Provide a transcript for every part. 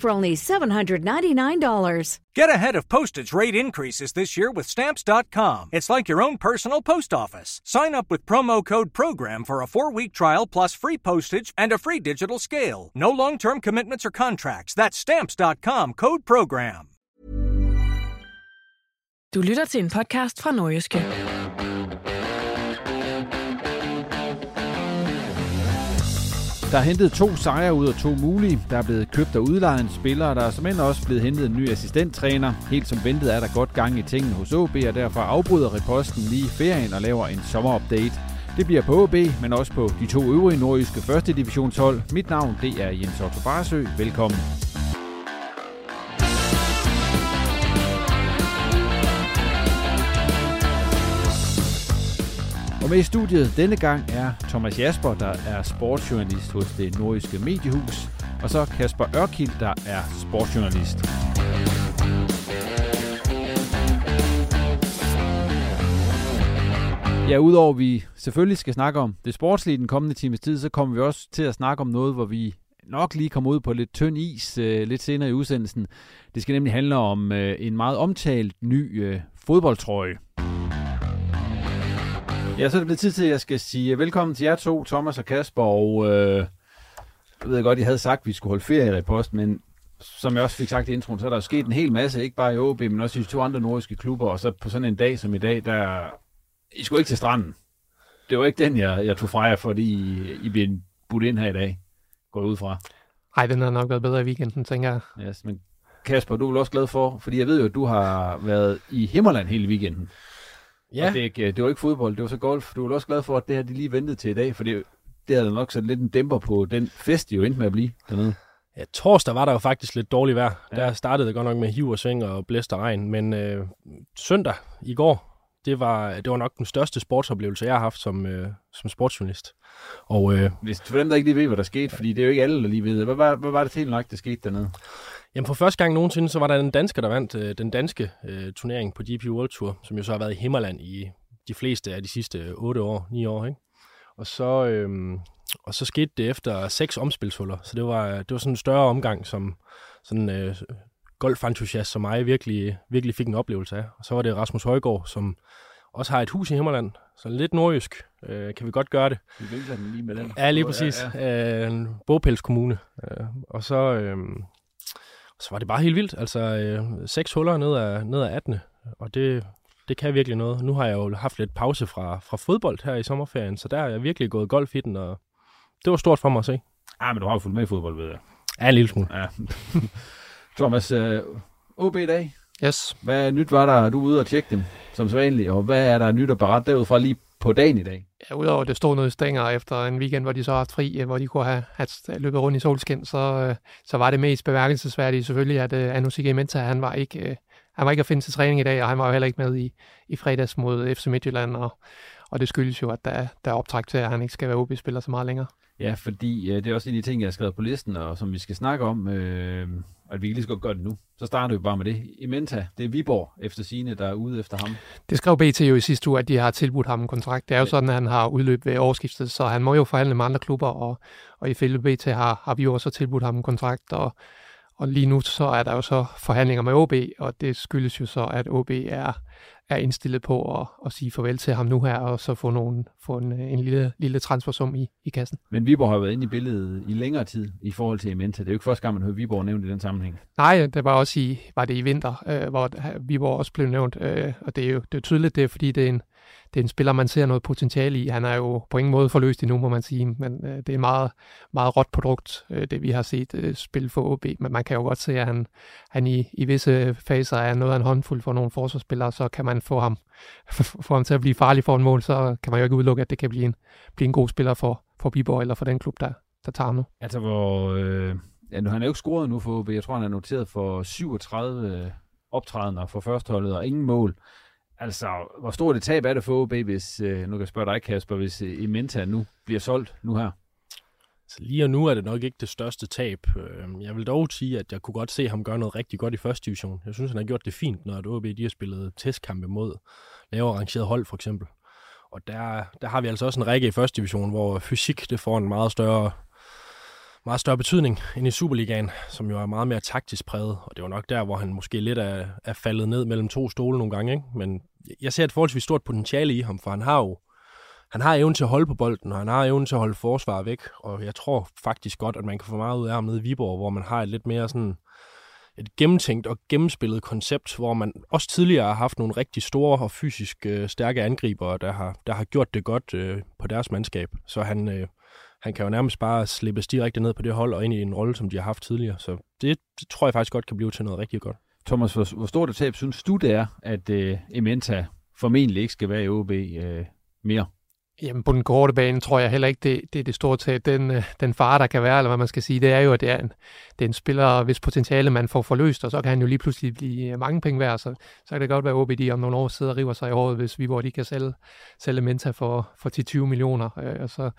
for only $799. Get ahead of postage rate increases this year with Stamps.com. It's like your own personal post office. Sign up with promo code PROGRAM for a four week trial plus free postage and a free digital scale. No long term commitments or contracts. That's Stamps.com code PROGRAM. Du lytter til en podcast fra Nordjyske. Der er hentet to sejre ud af to mulige. Der er blevet købt og udlejet en spiller, og der er som end også blevet hentet en ny assistenttræner. Helt som ventet er der godt gang i tingene hos OB, og derfor afbryder reposten lige ferien og laver en sommerupdate. Det bliver på OB, men også på de to øvrige nordjyske første divisionshold. Mit navn det er Jens Otto Barsø. Velkommen. Og med i studiet denne gang er Thomas Jasper, der er sportsjournalist hos det nordiske mediehus, og så Kasper Ørkild, der er sportsjournalist. Ja, udover vi selvfølgelig skal snakke om det sportslige den kommende times tid, så kommer vi også til at snakke om noget, hvor vi nok lige kommer ud på lidt tynd is øh, lidt senere i udsendelsen. Det skal nemlig handle om øh, en meget omtalt ny øh, fodboldtrøje. Ja, så er det blevet tid til, at jeg skal sige velkommen til jer to, Thomas og Kasper, og øh, jeg ved godt, I havde sagt, at vi skulle holde ferie i post, men som jeg også fik sagt i introen, så er der jo sket en hel masse, ikke bare i OB, men også i de to andre nordiske klubber, og så på sådan en dag som i dag, der I skulle ikke til stranden. Det var ikke den, jeg, jeg tog fra jer, fordi I, I blev budt ind her i dag, går ud fra. Ej, den har nok været bedre i weekenden, tænker jeg. Yes, men Kasper, du er vel også glad for, fordi jeg ved jo, at du har været i Himmerland hele weekenden. Ja, Og det, er ikke, det var ikke fodbold, det var så golf. Du vel også glad for, at det her de lige ventede til i dag, for det, det havde nok sat lidt en dæmper på den fest, de jo endte med at blive dernede. ja, torsdag var der jo faktisk lidt dårligt vejr. Ja. Der startede det godt nok med hiv og sving og blæst og regn, men øh, søndag i går, det var, det var nok den største sportsoplevelse, jeg har haft som, øh, som sportsjournalist. Og øh, Hvis for dem, der ikke lige ved, hvad der skete, fordi det er jo ikke alle, der lige ved. Hvad, var- hvad var det helt nok, der skete dernede? Jamen for første gang nogensinde, så var der en dansker, der vandt øh, den danske øh, turnering på GP World Tour, som jo så har været i Himmerland i de fleste af de sidste 8 år, 9 år, ikke? Og så, øh, og så skete det efter seks omspilshuller, så det var, det var sådan en større omgang, som sådan øh, golfentusiast som mig virkelig, virkelig fik en oplevelse af. Og så var det Rasmus Højgaard, som også har et hus i Himmerland, så lidt nordjysk øh, kan vi godt gøre det. Vi vinkler den lige med den. Ja, lige præcis. Ja, ja. Øh, en bogpælskommune. Øh, og så, øh, så var det bare helt vildt. Altså øh, seks huller ned af, ned af 18. Og det, det kan virkelig noget. Nu har jeg jo haft lidt pause fra, fra fodbold her i sommerferien, så der er jeg virkelig gået golf i den, og det var stort for mig at se. Ah, men du har jo fulgt med i fodbold, ved jeg. Ja, en lille smule. Ja. Thomas, øh, OB i dag. Yes. Hvad nyt var der? Du er ude og tjekke dem, som sædvanligt. Og hvad er der nyt at berette derudfra lige på dagen i dag? Ja, Udover at det stod noget i stænger efter en weekend, hvor de så har haft fri, øh, hvor de kunne have, have løbet rundt i solskin, så, øh, så var det mest bemærkelsesværdige selvfølgelig, at uh, Anusike Menta, han var ikke... Uh, han var ikke at finde til træning i dag, og han var jo heller ikke med i, i fredags mod FC Midtjylland, og, og det skyldes jo, at der, der er optræk til, at han ikke skal være OB-spiller så meget længere. Ja, fordi øh, det er også en af de ting, jeg har skrevet på listen, og som vi skal snakke om, øh, og at vi lige godt gøre det nu. Så starter vi bare med det. I Menta, det er Viborg efter sine, der er ude efter ham. Det skrev BT jo i sidste uge, at de har tilbudt ham en kontrakt. Det er jo sådan, at han har udløb ved årsskiftet, så han må jo forhandle med andre klubber, og, og ifølge BT har, har vi jo også tilbudt ham en kontrakt, og, og lige nu så er der jo så forhandlinger med OB, og det skyldes jo så, at OB er, er indstillet på at, at sige farvel til ham nu her, og så få, nogen, få en, en lille, lille transfersum i, i kassen. Men Viborg har været inde i billedet i længere tid i forhold til Menta. Det er jo ikke første gang, man hører Viborg nævnt i den sammenhæng. Nej, det var også i, var det i vinter, øh, hvor Viborg også blev nævnt, øh, og det er jo det er tydeligt, det er fordi, det er en, det er en spiller, man ser noget potentiale i. Han er jo på ingen måde forløst endnu, må man sige, men øh, det er et meget, meget råt produkt, øh, det vi har set øh, spille for OB. Men man kan jo godt se, at han, han i, i visse faser er noget af en håndfuld for nogle forsvarsspillere, så kan man få ham, få ham til at blive farlig for en mål, så kan man jo ikke udelukke, at det kan blive en, blive en god spiller for, for Viborg eller for den klub, der, der tager ham nu. Altså, hvor... Øh, ja, nu, han er jo ikke scoret nu for OB. Jeg tror, han er noteret for 37 øh, optrædener for førsteholdet og ingen mål. Altså, hvor stort et tab er det for OB, hvis, øh, nu kan jeg spørge dig, Kasper, hvis øh, Imenta nu bliver solgt nu her? Så lige og nu er det nok ikke det største tab. Øhm, jeg vil dog sige, at jeg kunne godt se ham gøre noget rigtig godt i første division. Jeg synes, han har gjort det fint, når OB de har spillet testkampe mod lavere rangeret hold, for eksempel. Og der, der har vi altså også en række i første division, hvor fysik det får en meget større, meget større betydning end i Superligaen, som jo er meget mere taktisk præget. Og det var nok der, hvor han måske lidt er, er faldet ned mellem to stole nogle gange. Ikke? Men jeg ser et forholdsvis stort potentiale i ham, for han har jo han har evnen til at holde på bolden, og han har evnen til at holde forsvar væk, og jeg tror faktisk godt, at man kan få meget ud af ham nede i Viborg, hvor man har et lidt mere sådan et gennemtænkt og gennemspillet koncept, hvor man også tidligere har haft nogle rigtig store og fysisk øh, stærke angribere, der har, der har gjort det godt øh, på deres mandskab. Så han, øh, han kan jo nærmest bare slippes direkte ned på det hold og ind i en rolle, som de har haft tidligere. Så det, det tror jeg faktisk godt kan blive til noget rigtig godt. Thomas, hvor, hvor stort et tab synes du, det er, at øh, Ementa formentlig ikke skal være i OB øh, mere? Jamen på den korte bane tror jeg heller ikke, det, det er det store tab. Den, øh, den fare, der kan være, eller hvad man skal sige, det er jo, at det er en, det er en spiller, hvis potentiale man får forløst, og så kan han jo lige pludselig blive mange penge værd. Så, så kan det godt være, at OBD om nogle år sidder og river sig i håret, hvis vi hvor de kan sælge, sælge Menta for, for 10-20 millioner. Øh, så,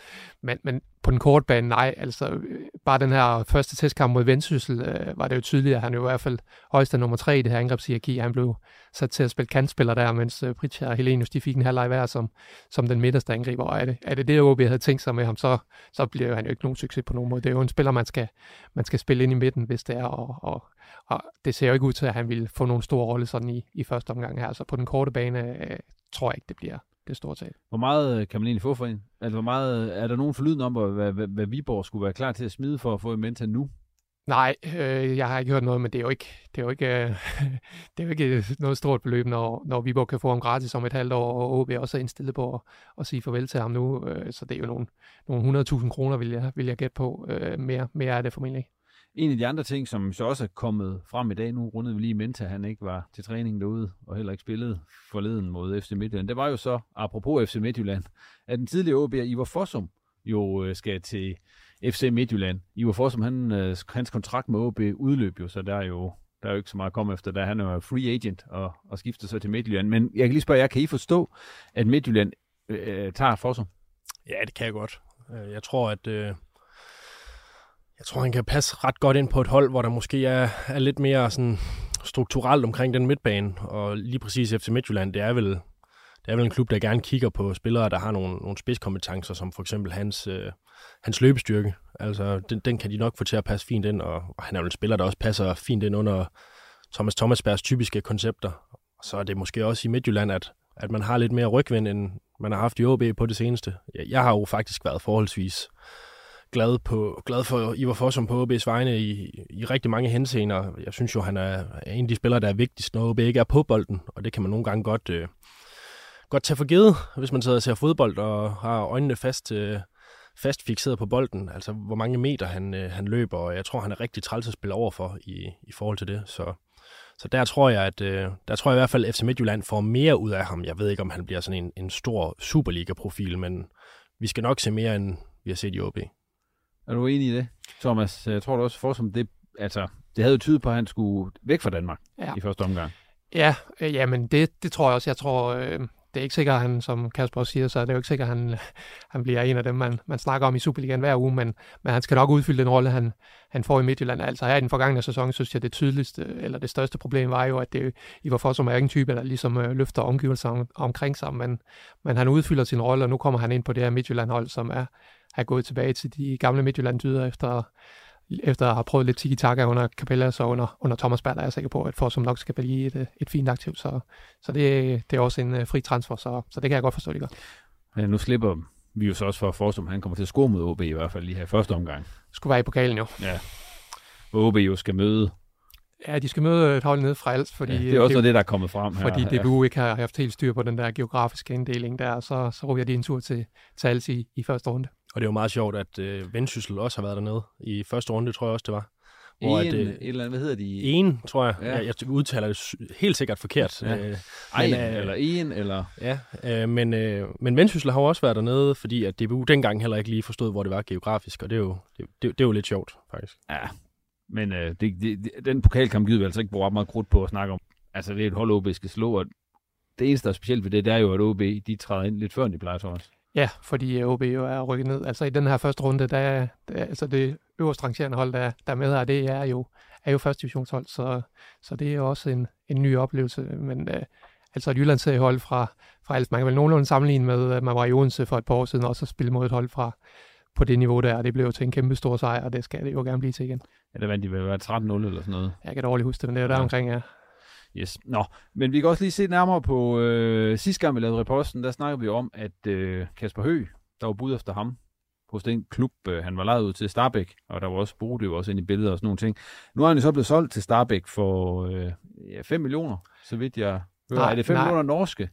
men, men på den korte bane, nej. Altså, bare den her første testkamp mod Vendsyssel, øh, var det jo tydeligt, at han jo i hvert fald højst nummer tre i det her angrebshierarki. Han blev sat til at spille kantspiller der, mens øh, Pritja og Helenius, de fik en halvleg hver som, som den midterste angriber. Og er det, er det det, OB havde tænkt sig med ham, så, så bliver han jo ikke nogen succes på nogen måde. Det er jo en spiller, man skal, man skal spille ind i midten, hvis det er, og, og, og det ser jo ikke ud til, at han vil få nogen stor rolle sådan i, i første omgang her. Så på den korte bane øh, tror jeg ikke, det bliver, det store tab. Hvor meget øh, kan man egentlig få for en? Altså, hvor meget, er der nogen forlyden om, hvad, hvad, hvad Viborg skulle være klar til at smide for at få en Menta nu? Nej, øh, jeg har ikke hørt noget, men det er jo ikke, det er jo ikke, øh, det er jo ikke noget stort beløb, når, når Viborg kan få ham gratis om et halvt år, og OB også er indstillet på at, at sige farvel til ham nu. Øh, så det er jo nogle, nogle 100.000 kroner, vil jeg, vil jeg gætte på. Øh, mere, mere er det formentlig en af de andre ting, som så også er kommet frem i dag, nu rundede vi lige Menta, han ikke var til træning derude, og heller ikke spillede forleden mod FC Midtjylland. Det var jo så, apropos FC Midtjylland, at den tidligere OB'er Ivar Fossum jo øh, skal til FC Midtjylland. Ivar Fossum, han, øh, hans kontrakt med OB udløb jo, så der er jo der er jo ikke så meget at komme efter, da han er free agent og, og skifter så til Midtjylland. Men jeg kan lige spørge jer, kan I forstå, at Midtjylland øh, tager Fossum? Ja, det kan jeg godt. Øh, jeg tror, at øh, jeg tror, han kan passe ret godt ind på et hold, hvor der måske er, er lidt mere sådan strukturelt omkring den midtbane. Og lige præcis FC Midtjylland, det er vel det er vel en klub, der gerne kigger på spillere, der har nogle, nogle spidskompetencer, som for eksempel hans, øh, hans løbestyrke. Altså, den, den kan de nok få til at passe fint ind, og, og han er jo en spiller, der også passer fint ind under Thomas Thomasbergs typiske koncepter. Og så er det måske også i Midtjylland, at, at man har lidt mere rygvind, end man har haft i OB på det seneste. Jeg, jeg har jo faktisk været forholdsvis glad, på, glad for Ivar Fossum på OB's vegne i, i rigtig mange henseender. Jeg synes jo, han er en af de spillere, der er vigtigst, når OB ikke er på bolden, og det kan man nogle gange godt... Øh, godt tage for givet, hvis man sidder og ser fodbold og har øjnene fast, øh, fast fixeret på bolden. Altså, hvor mange meter han, øh, han løber, og jeg tror, han er rigtig træls at spille over for i, i forhold til det. Så, så der tror jeg, at øh, der tror jeg i hvert fald, at FC Midtjylland får mere ud af ham. Jeg ved ikke, om han bliver sådan en, en stor Superliga-profil, men vi skal nok se mere, end vi har set i OB. Er du enig i det, Thomas? Jeg tror du også, for som det, altså, det havde jo tydet på, at han skulle væk fra Danmark ja. i første omgang. Ja, øh, ja men det, det tror jeg også. Jeg tror, øh, det er ikke sikkert, at han, som Kasper også siger, så er det jo ikke sikkert, at han, han bliver en af dem, man, man snakker om i Superligaen hver uge, men, men han skal nok udfylde den rolle, han, han får i Midtjylland. Altså her i den forgangne sæson, synes jeg, det tydeligste, eller det største problem var jo, at det i var som er ikke en type, der ligesom øh, løfter omgivelser om, omkring sig, men, men han udfylder sin rolle, og nu kommer han ind på det her Midtjylland-hold, som er, er gået tilbage til de gamle Midtjylland-dyder efter efter at have prøvet lidt tiki-taka under Capella, så under, under Thomas Berg, er jeg sikker på, at Forsum nok skal blive et, et fint aktiv. Så, så det, det er også en uh, fri transfer, så, så det kan jeg godt forstå, det gør. Ja, nu slipper vi jo så også for Forsum, han kommer til at score mod OB i hvert fald lige her i første omgang. Skulle være i pokalen jo. Ja, hvor OB jo skal møde Ja, de skal møde et hold nede fra Als, fordi... Ja, det er også det, det, der er kommet frem her. Fordi DBU ikke har haft helt styr på den der geografiske inddeling der, så, så ryger de en tur til, til Als i, i første runde. Og det er jo meget sjovt, at øh, Vendsyssel også har været dernede i første runde, tror jeg også, det var. Hvor en, at, øh, et eller andet, hvad hedder de? En, tror jeg. Ja. Jeg, jeg udtaler det helt sikkert forkert. Ja. Øh, Ej, men, øh, eller en, eller... Ja, øh, men, øh, men Vendsyssel har jo også været dernede, fordi at DBU dengang heller ikke lige forstod, hvor det var geografisk, og det er jo, det, det, det er jo lidt sjovt, faktisk. Ja, men øh, det, det, den pokalkamp gider vi altså ikke bruge ret meget krudt på at snakke om. altså det er et hold, OB skal slå, og det eneste, der er specielt ved det, det er jo, at OB, de træder ind lidt før, end de plejer, Thomas. Ja, fordi OB jo er rykket ned. Altså i den her første runde, der, der altså det øverst rangerende hold, der, der er med her, det er jo, er jo første divisionshold, så, så det er jo også en, en ny oplevelse. Men øh, altså et Jyllandsseriehold fra, fra altså man kan vel nogenlunde sammenligne med, at man var i Odense for et par år siden, også at spille mod et hold fra, på det niveau der, det blev jo til en kæmpe stor sejr, og det skal det jo gerne blive til igen. Ja, det vandt de vel være 13-0 eller sådan noget. Jeg kan dårligt huske det, men det er jo der ja. omkring, ja. Yes. Nå, men vi kan også lige se nærmere på øh, sidste gang, vi lavede reposten, der snakkede vi om, at øh, Kasper Høgh, der var bud efter ham, hos den klub, øh, han var lejet ud til Starbæk, og der var også Bode jo også ind i billedet og sådan nogle ting. Nu er han jo så blevet solgt til Starbæk for øh, ja, 5 millioner, så vidt jeg hører. Nej, er det 5 nej. millioner norske?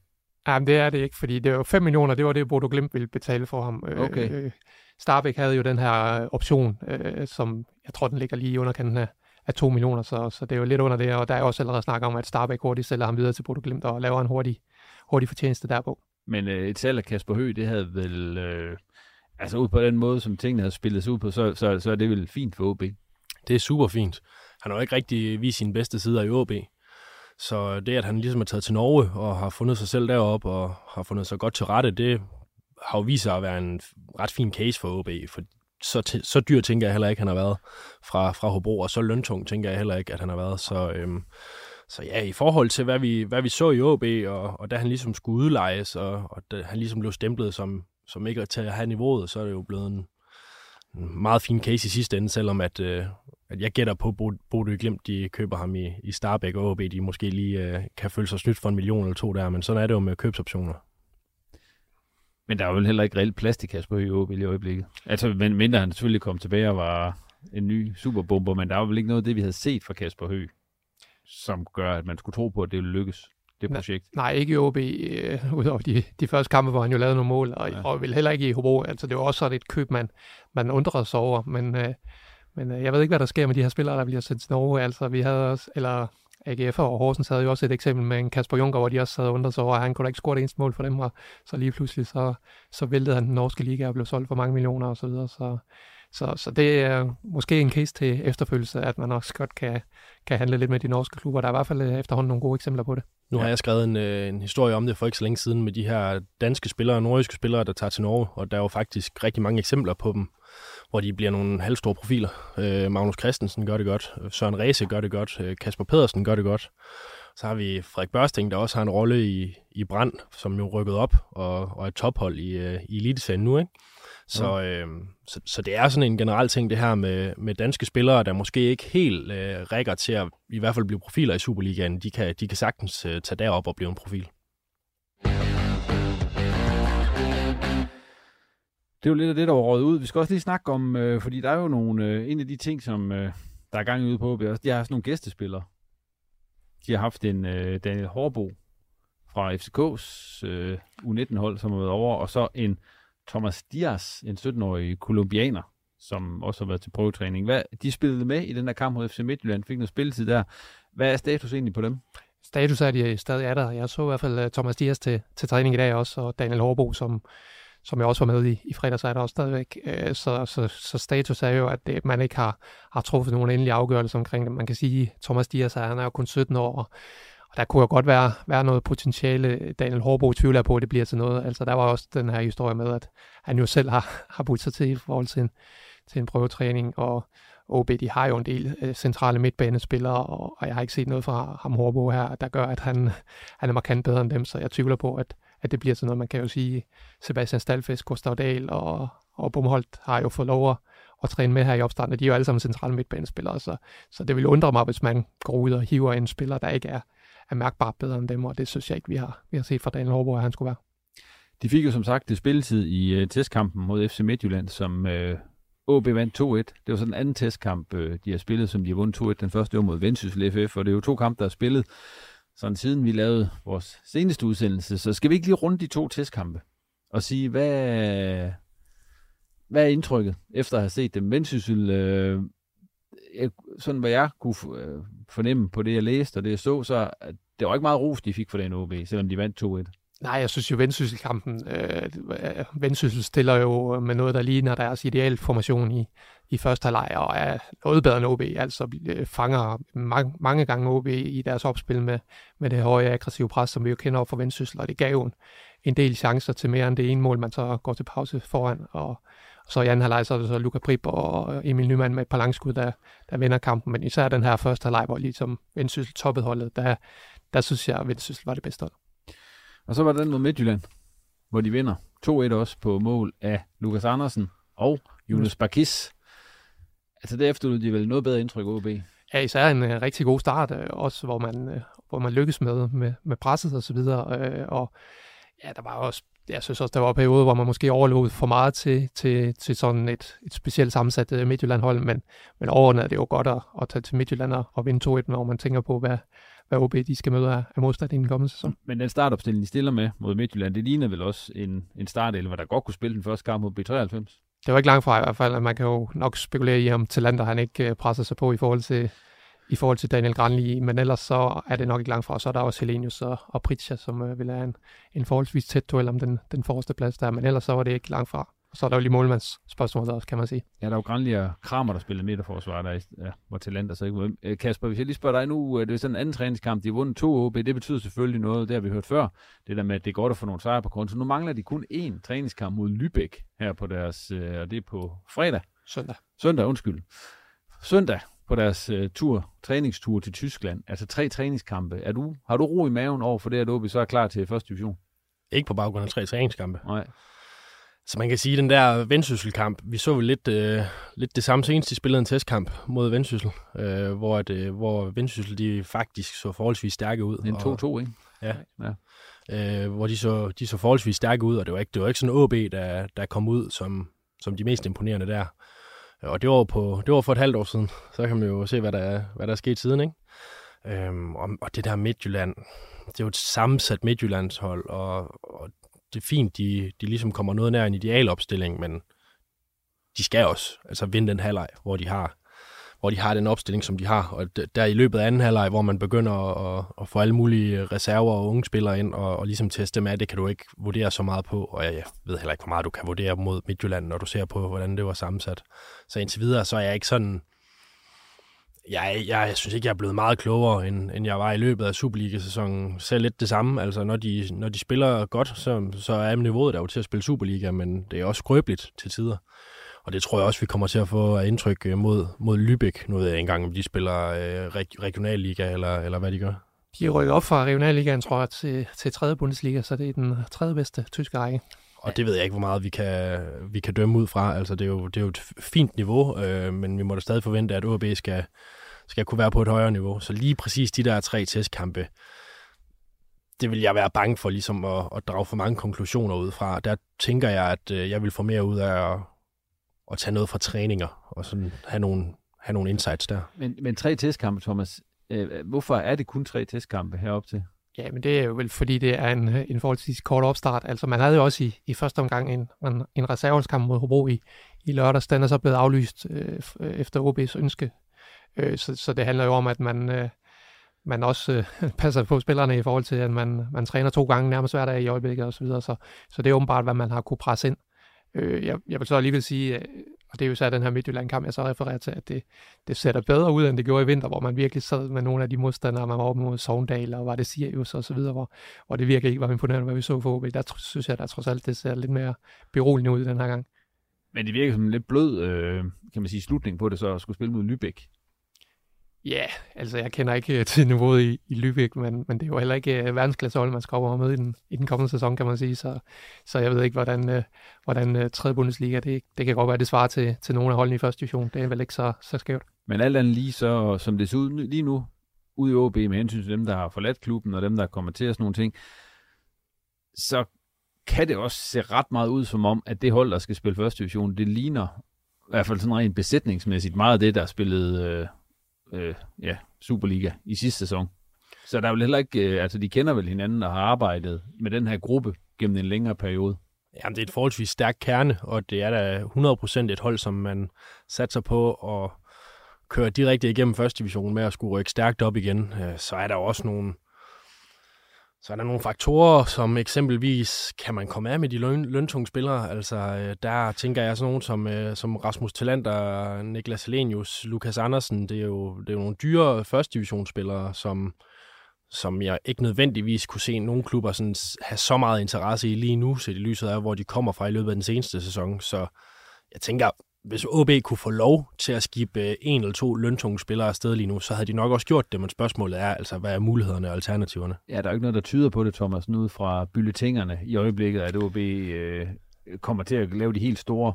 Jamen, det er det ikke, fordi det var 5 millioner, det var det, Bodo Glimt ville betale for ham. Øh, okay. Øh, Starbæk havde jo den her option, øh, som jeg tror, den ligger lige i underkanten af, af 2 millioner, så, så det er jo lidt under det, og der er også allerede snak om, at Starbæk hurtigt sælger ham videre til Bodo Glimt og laver en hurtig, hurtig fortjeneste derpå. Men øh, et salg af Kasper Høgh, det havde vel, øh, altså ud på den måde, som tingene havde spillet sig ud på, så, så, så er det vel fint for OB. Det er super fint. Han har jo ikke rigtig vist sine bedste sider i OB. Så det, at han ligesom er taget til Norge og har fundet sig selv deroppe og har fundet sig godt til rette, det har jo vist sig at være en ret fin case for OB, for så, så dyr tænker jeg heller ikke, han har været fra, fra Hobro, og så løntung tænker jeg heller ikke, at han har været. Så, øhm, så ja, i forhold til, hvad vi, hvad vi så i OB, og, og da han ligesom skulle udlejes, og, og da han ligesom blev stemplet som, som ikke til at have niveauet, så er det jo blevet en, en meget fin case i sidste ende, selvom at, øh, at jeg gætter på, at Bodø Glimt, de køber ham i, i Starbæk og OB, de måske lige øh, kan føle sig snydt for en million eller to der, men sådan er det jo med købsoptioner. Men der er jo heller ikke reelt plads til Kasper Høgh i øjeblikket. Altså, men mindre han selvfølgelig kom tilbage og var en ny superbomber, men der er jo vel ikke noget af det, vi havde set fra Kasper Høgh, som gør, at man skulle tro på, at det ville lykkes, det projekt. Nej, ikke i OB, øh, udover de, de første kampe, hvor han jo lavede nogle mål, og, ja. og vel heller ikke i Hobro. Altså, det var også sådan et køb, man, man undrede sig over, men, øh, men øh, jeg ved ikke, hvad der sker med de her spillere, der bliver sendt til Norge. Altså, vi havde også, eller AGF og Horsens havde jo også et eksempel med en Kasper Junker, hvor de også sad under sig over, at han kunne da ikke score det eneste mål for dem, og så lige pludselig så, så væltede han den norske liga og blev solgt for mange millioner osv., så, videre. så så, så det er måske en case til efterfølgelse, at man også godt kan, kan handle lidt med de norske klubber. Der er i hvert fald efterhånden nogle gode eksempler på det. Nu har jeg skrevet en, øh, en historie om det for ikke så længe siden med de her danske spillere og nordiske spillere, der tager til Norge, og der er jo faktisk rigtig mange eksempler på dem, hvor de bliver nogle halvstore profiler. Øh, Magnus Christensen gør det godt, Søren Ræse gør det godt, øh, Kasper Pedersen gør det godt. Så har vi Frederik Børsting, der også har en rolle i, i Brand, som jo rykket op og, og et tophold i, øh, i Eliteserien nu. Ikke? Så, øh, så, så det er sådan en generel ting, det her med, med danske spillere, der måske ikke helt øh, rækker til at i hvert fald blive profiler i Superligaen. De kan, de kan sagtens øh, tage derop og blive en profil. Det er jo lidt af det, der var røget ud. Vi skal også lige snakke om, øh, fordi der er jo nogle, øh, en af de ting, som øh, der er gang ude på, de har sådan nogle gæstespillere. De har haft en øh, Daniel Hårbo fra FCK's øh, U19-hold, som har været over, og så en Thomas Dias, en 17-årig kolumbianer, som også har været til prøvetræning. Hvad, de spillede med i den der kamp mod FC Midtjylland, fik noget spilletid der. Hvad er status egentlig på dem? Status er, at de stadig er der. Jeg så i hvert fald øh, Thomas Dias til, til træning i dag også, og Daniel Hårbo, som, som jeg også var med i, i fredags, er der også stadigvæk. Øh, så, så, så status er jo, at det, man ikke har, har truffet nogen endelig afgørelse omkring det. Man kan sige, at Thomas Dias er, han er jo kun 17 år, og og der kunne jo godt være, være noget potentiale. Daniel Hårbo tvivler på, at det bliver til noget. Altså, der var også den her historie med, at han jo selv har, har budt sig til i forhold til en, til en prøvetræning, og OB, de har jo en del øh, centrale midtbanespillere, og, og jeg har ikke set noget fra ham Hårbo her, der gør, at han, han er markant bedre end dem, så jeg tvivler på, at, at det bliver sådan noget. Man kan jo sige, Sebastian Stalfes, Gustav Dahl og, og Bumholdt har jo fået lov at, at træne med her i opstarten, og de er jo alle sammen centrale midtbanespillere, så, så det vil undre mig, hvis man går ud og hiver en spiller, der ikke er er mærkbart bedre end dem, og det synes jeg ikke, vi har, vi har set fra Daniel Hårbo, at han skulle være. De fik jo som sagt det spilletid i uh, testkampen mod FC Midtjylland, som uh, øh, OB vandt 2-1. Det var sådan en anden testkamp, uh, de har spillet, som de har vundet 2-1. Den første var mod Vendsyssel FF, og det er jo to kampe, der er spillet sådan siden vi lavede vores seneste udsendelse. Så skal vi ikke lige runde de to testkampe og sige, hvad, hvad er indtrykket efter at have set dem? Vendsyssel øh, sådan hvad jeg kunne øh, fornemme på det, jeg læste og det, jeg så, så det var ikke meget ros, de fik for den OB, selvom de vandt 2-1. Nej, jeg synes jo, Vendsyssel-kampen, øh, Vendsyssel stiller jo med noget, der ligner deres idealformation i, i første halvleg, og er noget bedre end OB, altså øh, fanger mange, mange gange OB i deres opspil med, med det høje aggressive pres, som vi jo kender op for Vendsyssel, og det gav jo en, en del chancer til mere end det ene mål, man så går til pause foran, og, og så i anden halvleg, så er det så Luca Prip og Emil Nyman med et par langskud, der, der vinder kampen, men især den her første halvleg, hvor ligesom Vendsyssel toppede holdet, der, der synes jeg, at Vendsyssel var det bedste hold. Og så var den mod Midtjylland, hvor de vinder 2-1 også på mål af Lukas Andersen og Jonas Bakis. Altså derefter de vel noget bedre indtryk OB. Ja, især en uh, rigtig god start, uh, også hvor man, uh, hvor man lykkes med, med, med presset og så videre. Uh, og ja, der var også, jeg synes også, der var perioder, hvor man måske overlod for meget til, til, til sådan et, et specielt sammensat uh, Midtjylland-hold, men, men overordnet er det jo godt at, at tage til Midtjylland og, og vinde 2-1, når man tænker på, hvad, hvad OB de skal møde af, af modstand i den kommende sæson. Men den startopstilling, de stiller med mod Midtjylland, det ligner vel også en, en startelver, der godt kunne spille den første kamp mod B93? Det var ikke langt fra i hvert fald, at man kan jo nok spekulere i, om Talander han ikke øh, presser sig på i forhold til, i forhold til Daniel Granli, men ellers så er det nok ikke langt fra. Så er der også Helenius og, og Pritja, som øh, vil have en, en forholdsvis tæt duel om den, den forreste plads der, men ellers så var det ikke langt fra. Så er der jo lige målmandsspørgsmålet også, kan man sige. Ja, der er jo Granli og Kramer, der spiller midterforsvar, der ja, hvor talenter så ikke øh, Kasper, hvis jeg lige spørger dig nu, det er sådan en anden træningskamp, de har vundet to OB, det betyder selvfølgelig noget, det har vi hørt før, det der med, at det er godt at få nogle sejre på grund. Så nu mangler de kun én træningskamp mod Lübeck her på deres, øh, og det er på fredag. Søndag. Søndag, undskyld. Søndag på deres uh, tur, træningstur til Tyskland. Altså tre træningskampe. Er du, har du ro i maven over for det, at OB så er klar til første division? Ikke på baggrund af tre træningskampe. Nej. Så man kan sige, at den der Vendsyssel-kamp, vi så jo lidt, øh, lidt det samme senest, de spillede en testkamp mod Vendsyssel, øh, hvor, at, øh, hvor Vendsyssel de faktisk så forholdsvis stærke ud. En 2-2, ikke? Ja. ja. Øh, hvor de så, de så forholdsvis stærke ud, og det var ikke, det var ikke sådan OB, der, der kom ud som, som de mest imponerende der. Og det var, på, det var for et halvt år siden, så kan man jo se, hvad der, hvad der er sket siden, ikke? Øhm, og, og det der Midtjylland, det er jo et sammensat Midtjyllandshold, og, og det er fint, de, de ligesom kommer noget nær en idealopstilling, men de skal også altså vinde den halvleg, hvor de har hvor de har den opstilling, som de har. Og der i løbet af anden halvleg, hvor man begynder at, at få alle mulige reserver og unge spillere ind, og, og ligesom teste dem af, det kan du ikke vurdere så meget på. Og jeg, jeg ved heller ikke, hvor meget du kan vurdere mod Midtjylland, når du ser på, hvordan det var sammensat. Så indtil videre, så er jeg ikke sådan jeg, jeg, jeg synes ikke, jeg er blevet meget klogere, end, end jeg var i løbet af Superliga-sæsonen. Selv lidt det samme. Altså, når de, når de spiller godt, så, så er niveauet der jo til at spille Superliga, men det er også skrøbeligt til tider. Og det tror jeg også, vi kommer til at få indtryk øh, mod, mod Lübeck, nu ved jeg engang, om de spiller øh, reg- regionalliga, eller, eller hvad de gør. De rykker op fra regionalligaen, tror jeg, til, til 3. Bundesliga, så det er den tredje bedste tyske række. Og det ved jeg ikke, hvor meget vi kan, vi kan dømme ud fra. Altså, det er jo, det er jo et fint niveau, øh, men vi må da stadig forvente, at OB skal, skal kunne være på et højere niveau. Så lige præcis de der tre testkampe, det vil jeg være bange for ligesom at, at drage for mange konklusioner ud fra. Der tænker jeg, at øh, jeg vil få mere ud af at, at tage noget fra træninger, og sådan have nogle, have nogle insights der. Men, men tre testkampe, Thomas, øh, hvorfor er det kun tre testkampe herop til? Ja, men det er jo vel, fordi det er en, en forholdsvis kort opstart. Altså, man havde jo også i, i første omgang en, en, en reservelskamp mod Hobro i, i lørdags. Den er så blevet aflyst øh, efter OB's ønske. Øh, så, så det handler jo om, at man, øh, man også øh, passer på spillerne i forhold til, at man, man træner to gange nærmest hver dag i øjeblikket osv. Så, videre. så, så det er åbenbart, hvad man har kunne presse ind. Øh, jeg, jeg vil så alligevel sige, øh, og det er jo så den her Midtjylland-kamp, jeg så refererer til, at det, det ser bedre ud, end det gjorde i vinter, hvor man virkelig sad med nogle af de modstandere, man var oppe mod Sogndal, og var det Sirius og så videre, hvor, hvor det virkelig ikke var imponerende, hvad vi så for OB. Der synes jeg, der trods alt, det ser lidt mere beroligende ud den her gang. Men det virker som en lidt blød, øh, kan man sige, slutning på det, så at skulle spille mod Lübeck. Ja, yeah, altså jeg kender ikke øh, til niveauet i, i Lübeck, men, men det er jo heller ikke øh, uh, verdensklassehold, man skal over med i den, i den kommende sæson, kan man sige. Så, så jeg ved ikke, hvordan, uh, hvordan uh, 3. Bundesliga, det, det kan godt være, det svarer til, til nogle af holdene i første division. Det er vel ikke så, så skævt. Men alt andet lige, så, som det ser ud lige nu, ud i OB med hensyn til dem, der har forladt klubben, og dem, der kommer til sådan nogle ting, så kan det også se ret meget ud som om, at det hold, der skal spille første division, det ligner i hvert fald sådan rent besætningsmæssigt meget af det, der er spillet øh, ja, Superliga i sidste sæson. Så der er vel heller ikke, øh, altså de kender vel hinanden og har arbejdet med den her gruppe gennem en længere periode. Jamen, det er et forholdsvis stærkt kerne, og det er da 100% et hold, som man satser på at køre direkte igennem første division med at skulle rykke stærkt op igen. Øh, så er der også nogle, så er der nogle faktorer, som eksempelvis, kan man komme af med de løn, løntunge spillere? Altså, øh, der tænker jeg sådan nogen som, øh, som Rasmus Talander, Niklas Helenius, Lukas Andersen. Det er jo, det er jo nogle dyre første divisionsspillere, som, som jeg ikke nødvendigvis kunne se nogle klubber sådan have så meget interesse i lige nu, set i lyset af, hvor de kommer fra i løbet af den seneste sæson. Så jeg tænker, hvis OB kunne få lov til at skibe en eller to løntunge spillere afsted lige nu, så havde de nok også gjort det, men spørgsmålet er altså, hvad er mulighederne og alternativerne? Ja, der er ikke noget, der tyder på det, Thomas, nu ud fra bylletingerne i øjeblikket, at OB øh, kommer til at lave de helt store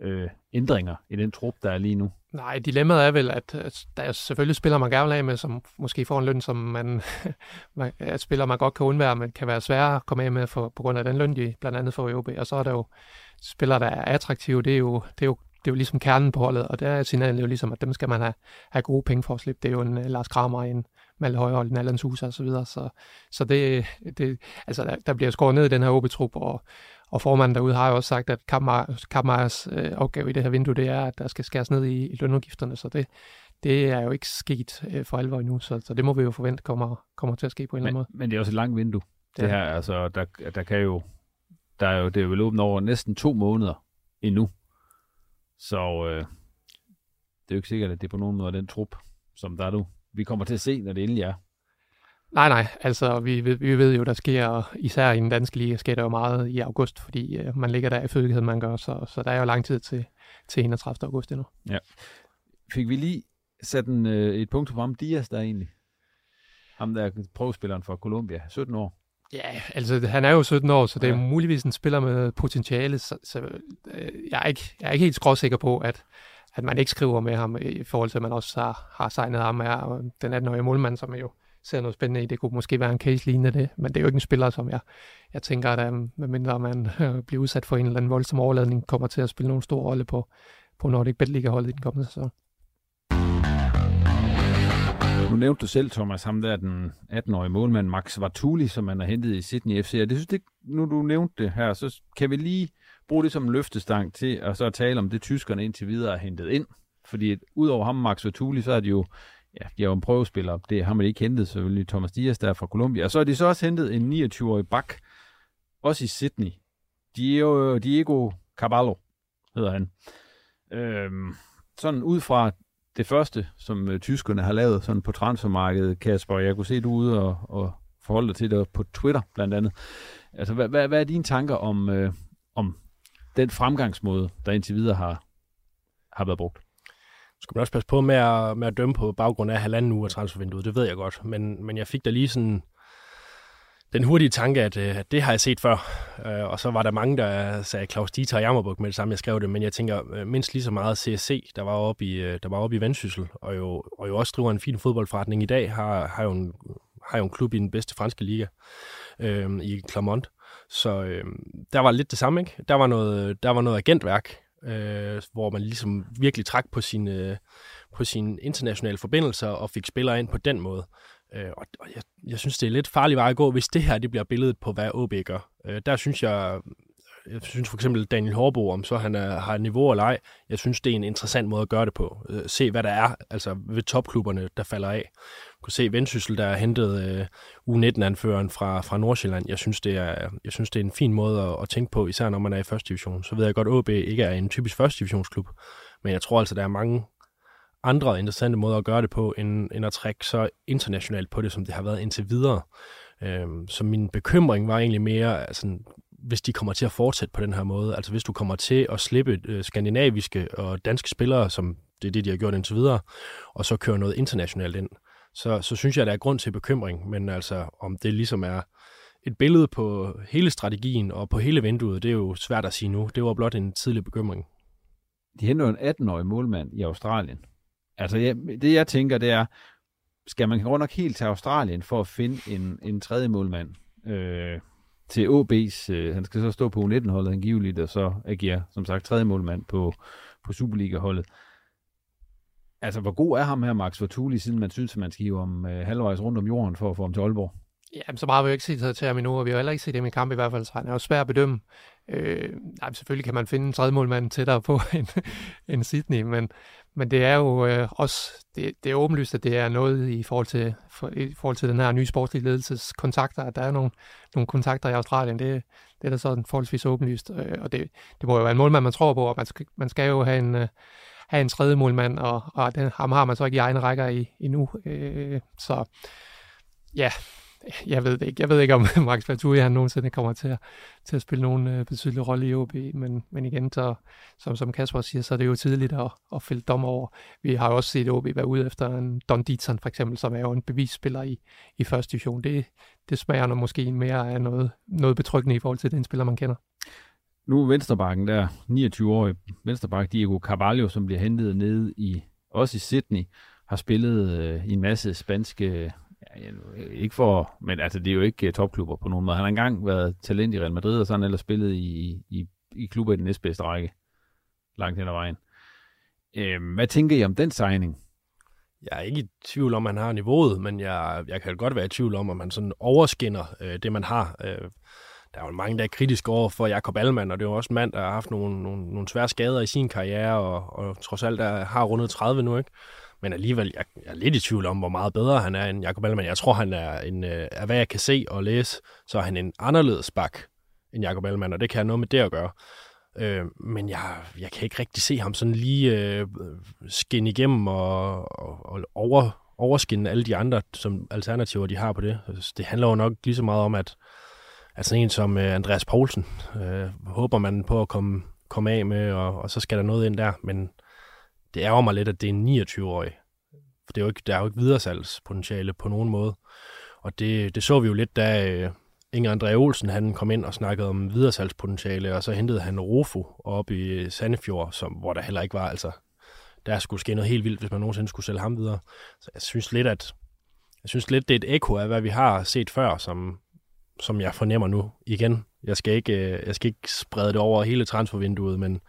øh, ændringer i den trup, der er lige nu. Nej, dilemmaet er vel, at, at der er selvfølgelig spiller man gerne af med, som måske får en løn, som man, at spiller man godt kan undvære, men kan være sværere at komme af med for, på grund af den løn, de blandt andet får i OB. Og så er der jo spillere, der er attraktive, det er jo, det er jo det er jo ligesom kernen på holdet, og der er signalet jo ligesom, at dem skal man have, have gode penge for at slippe. Det er jo en uh, Lars Kramer, en Malte Højhold, en Allan Sousa og så videre. Så, så det, det, altså, der, der bliver skåret ned i den her OB-trup, og, og formanden derude har jo også sagt, at Kappmeyers øh, opgave i det her vindue, det er, at der skal skæres ned i, i lønudgifterne, så det, det er jo ikke sket øh, for alvor endnu, så, så det må vi jo forvente kommer, kommer til at ske på en men, eller anden måde. Men det er også et langt vindue. Det, det her, altså, der, der kan jo, der er jo, det er jo åbent over næsten to måneder endnu. Så øh, det er jo ikke sikkert, at det er på nogen måde den trup, som der er du. Vi kommer til at se, når det endelig er. Nej, nej. Altså, vi, vi, vi ved jo, der sker, især i den danske liga, sker der jo meget i august, fordi øh, man ligger der i fødighed, man gør, så, så der er jo lang tid til, til 31. august endnu. Ja. Fik vi lige sat en, øh, et punkt på ham, Dias der egentlig? Ham der prøvespilleren fra Colombia, 17 år. Ja, altså han er jo 17 år, så det er ja. muligvis en spiller med potentiale, så, så øh, jeg, er ikke, jeg er ikke helt skråsikker på, at, at man ikke skriver med ham i forhold til, at man også har, har signet ham af den 18-årige målmand, som jo ser noget spændende i. Det kunne måske være en case lignende det, men det er jo ikke en spiller, som jeg, jeg tænker, at um, medmindre man øh, bliver udsat for en eller anden voldsom overladning, kommer til at spille nogen stor rolle på, på Nordic Bet Liga-holdet i den kommende sæson. Nævnte du selv, Thomas, ham der den 18-årige målmand, Max Vartuli, som man har hentet i Sydney FC. Og det synes det, nu du nævnte det her, så kan vi lige bruge det som en løftestang til at så tale om det, tyskerne indtil videre har hentet ind. Fordi udover ham, Max Vartuli, så er de jo ja, de er jo en prøvespiller. Det har man ikke hentet, selvfølgelig Thomas Dias, der er fra Colombia. Og så har de så også hentet en 29-årig bak, også i Sydney. Diego, Diego Caballo hedder han. Øhm, sådan ud fra det første, som øh, tyskerne har lavet sådan på transfermarkedet, Kasper, jeg kunne se, du ude og, og forholde dig til det på Twitter blandt andet. Altså, hvad, hvad, hvad er dine tanker om, øh, om den fremgangsmåde, der indtil videre har, har været brugt? skal man også passe på med at, med at dømme på baggrund af halvanden uge af transfervinduet, det ved jeg godt. Men, men jeg fik da lige sådan den hurtige tanke, at, øh, at det har jeg set før. Øh, og så var der mange, der sagde Claus Dieter og Jammerburg med det samme, jeg skrev det. Men jeg tænker øh, mindst lige så meget CSC, der var oppe i, øh, der var oppe i Vendsyssel, og jo, og jo også driver en fin fodboldforretning i dag, har, har, jo, en, har jo en klub i den bedste franske liga øh, i Clermont. Så øh, der var lidt det samme, ikke? Der var noget, der var noget agentværk, øh, hvor man ligesom virkelig trak på sine, på sine internationale forbindelser og fik spillere ind på den måde. Øh, og og jeg, jeg synes, det er lidt farlig vej at gå, hvis det her det bliver billedet på, hvad OB gør. Øh, der synes jeg, jeg synes for eksempel Daniel Horbo, om så han er, har niveau eller ej, jeg synes, det er en interessant måde at gøre det på. Øh, se, hvad der er altså ved topklubberne, der falder af. Du kan se Vendsyssel, der har hentet øh, U19-anføreren fra, fra Nordsjælland. Jeg synes, det er, jeg synes, det er en fin måde at, at tænke på, især når man er i første division. Så ved jeg godt, at OB ikke er en typisk første divisionsklub, men jeg tror altså, der er mange andre interessante måder at gøre det på, end, end at trække så internationalt på det, som det har været indtil videre. Øhm, så min bekymring var egentlig mere, altså, hvis de kommer til at fortsætte på den her måde. Altså hvis du kommer til at slippe øh, skandinaviske og danske spillere, som det er det, de har gjort indtil videre, og så køre noget internationalt ind, så, så synes jeg, der er grund til bekymring. Men altså, om det ligesom er et billede på hele strategien og på hele vinduet, det er jo svært at sige nu. Det var blot en tidlig bekymring. De henter en 18-årig målmand i Australien. Altså, jeg, det jeg tænker, det er, skal man rundt nok helt til Australien for at finde en, en tredje målmand? Øh, til OB's, øh, han skal så stå på U19-holdet angiveligt, og så agere, som sagt, tredje målmand på, på Superliga-holdet. Altså, hvor god er ham her, Max Fortuli, siden man synes, at man skal hive om øh, halvvejs rundt om jorden for at få ham til Aalborg? Jamen, så meget har vi jo ikke set til ham endnu, og vi har heller ikke set dem i kamp i hvert fald, så han er jo svær at bedømme. Øh, nej, selvfølgelig kan man finde en tredje målmand tættere på end, end Sydney, men, men det er jo øh, også, det, det er åbenlyst, at det er noget i forhold til, for, i forhold til den her nye sportslige ledelses kontakter, at der er nogle, nogle kontakter i Australien, det, det er da sådan forholdsvis åbenlyst, øh, og det, det må jo være en målmand, man tror på, og man skal, man skal jo have en, øh, have en tredje målmand, og, og den, ham har man så ikke i egne rækker i, endnu, øh, så ja, jeg ved det ikke. Jeg ved ikke, om Max Fatui han nogensinde kommer til at, til at spille nogen øh, betydelig rolle i OB, men, men igen, så, som, som Kasper siger, så er det jo tidligt at, at fælde dom over. Vi har jo også set OB være ude efter en Don Dietzen for eksempel, som er jo en bevisspiller i, i første division. Det, det smager nok måske mere af noget, noget betryggende i forhold til den spiller, man kender. Nu er der, 29-årig Venstreback Diego Carvalho, som bliver hentet ned i, også i Sydney, har spillet øh, i en masse spanske Ja, ikke for, men altså, det er jo ikke øh, topklubber på nogen måde. Han har engang været talent i Real Madrid, og så har han ellers spillet i, i, i klubber i den næstbedste række. Langt hen ad vejen. Øhm, hvad tænker I om den signing? Jeg er ikke i tvivl om, at han har niveauet, men jeg, jeg kan godt være i tvivl om, at man sådan overskinner øh, det, man har. Øh, der er jo mange, der er kritiske over for Jakob Allmann, og det er jo også en mand, der har haft nogle, nogle, nogle svære skader i sin karriere, og, og trods alt der har rundet 30 nu, ikke? Men alligevel, jeg, jeg er lidt i tvivl om, hvor meget bedre han er end Jakob Allmann. Jeg tror, han er, en, øh, af hvad jeg kan se og læse, så er han en anderledes bak end Jakob Allmann, og det kan have noget med det at gøre. Øh, men jeg, jeg kan ikke rigtig se ham sådan lige øh, skinne igennem og, og, og over, overskinne alle de andre som alternativer, de har på det. Det handler jo nok lige så meget om, at altså en som øh, Andreas Poulsen øh, håber man på at komme, komme af med, og, og så skal der noget ind der, men det ærger mig lidt, at det er en 29-årig. For det er jo ikke, der er jo ikke videresalgspotentiale på nogen måde. Og det, det så vi jo lidt, da øh, Inger André Olsen han kom ind og snakkede om videresalgspotentiale, og så hentede han Rofo op i øh, Sandefjord, som, hvor der heller ikke var, altså, der skulle ske noget helt vildt, hvis man nogensinde skulle sælge ham videre. Så jeg synes lidt, at jeg synes lidt, det er et ekko af, hvad vi har set før, som, som jeg fornemmer nu igen. Jeg skal ikke, øh, jeg skal ikke sprede det over hele transfervinduet, men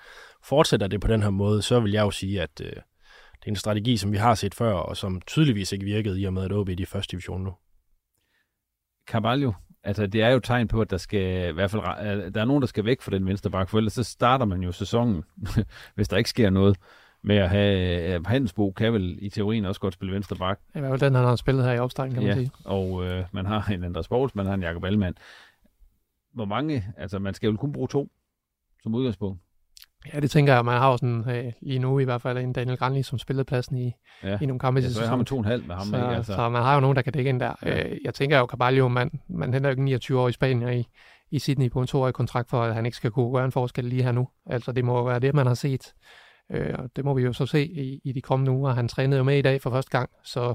fortsætter det på den her måde, så vil jeg jo sige, at øh, det er en strategi, som vi har set før, og som tydeligvis ikke virkede i og med, at OB er i første division nu. Carvalho, altså det er jo tegn på, at der skal i hvert fald, der er nogen, der skal væk fra den venstre bak, for ellers så starter man jo sæsonen, hvis der ikke sker noget med at have Handelsbo kan vel i teorien også godt spille venstre bak. Det er vel den, han har spillet her i opstarten, kan man ja, sige. og øh, man har en Andreas Poulsen, man har en Jakob Allmann. Hvor mange, altså man skal jo kun bruge to som udgangspunkt. Ja, det tænker jeg. Man har jo sådan, øh, lige nu i hvert fald en Daniel Granli, som spillede pladsen i, ja. i nogle kampe. Ja, så har man to og en halv med ham. Så, ikke? Altså. så man har jo nogen, der kan dække ind der. Ja. Øh, jeg tænker jo, Carvalho, man, man henter jo ikke 29 år i Spanien i, i Sydney på en toårig kontrakt, for at han ikke skal kunne gøre en forskel lige her nu. Altså, det må være det, man har set. Øh, og det må vi jo så se i, i de kommende uger. Han trænede jo med i dag for første gang, så,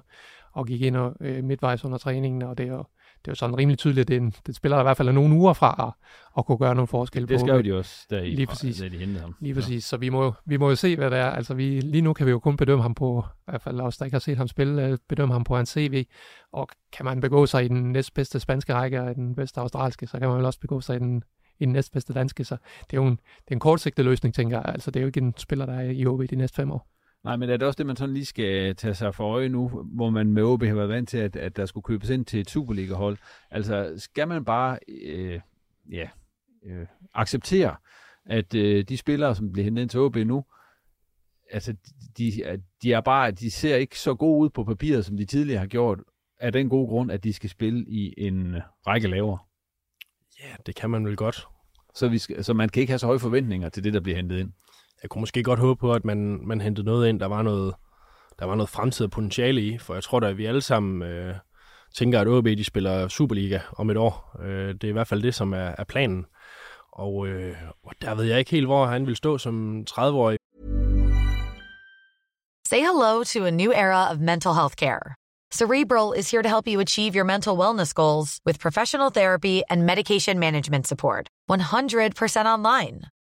og gik ind og, øh, midtvejs under træningen, og det er jo det er jo sådan rimelig tydeligt, at det, er en, det spiller der i hvert fald nogle uger fra at, at kunne gøre nogle forskel det på. Det skrev de også, I, lige præcis, da de hentede ham. Lige præcis, ja. så vi må, vi må jo se, hvad det er. Altså vi, lige nu kan vi jo kun bedømme ham på, i hvert fald os, der ikke har set ham spille, øh, bedømme ham på hans CV, og kan man begå sig i den næstbedste spanske række og den bedste australske, så kan man vel også begå sig i den, i den næstbedste danske, så det er jo en, det er en kortsigtet løsning, tænker jeg. Altså det er jo ikke en spiller, der er i OB de næste fem år. Nej, men er det også det, man sådan lige skal tage sig for øje nu, hvor man med OB har været vant til, at, at der skulle købes ind til et Superliga-hold? Altså, skal man bare øh, ja, øh, acceptere, at øh, de spillere, som bliver hentet ind til OB nu, altså, de, de, er bare, de ser ikke så gode ud på papiret, som de tidligere har gjort, af den gode grund, at de skal spille i en række lavere. Ja, det kan man vel godt. Så, vi skal, så man kan ikke have så høje forventninger til det, der bliver hentet ind jeg kunne måske godt håbe på, at man, man hentede noget ind, der var noget, der var noget fremtidig potentiale i, for jeg tror da, at vi alle sammen øh, tænker, at OB de spiller Superliga om et år. Øh, det er i hvert fald det, som er, er planen. Og, øh, og der ved jeg ikke helt, hvor han vil stå som 30-årig. Say hello to a new era of mental health care. Cerebral is here to help you achieve your mental wellness goals with professional therapy and medication management support. 100% online.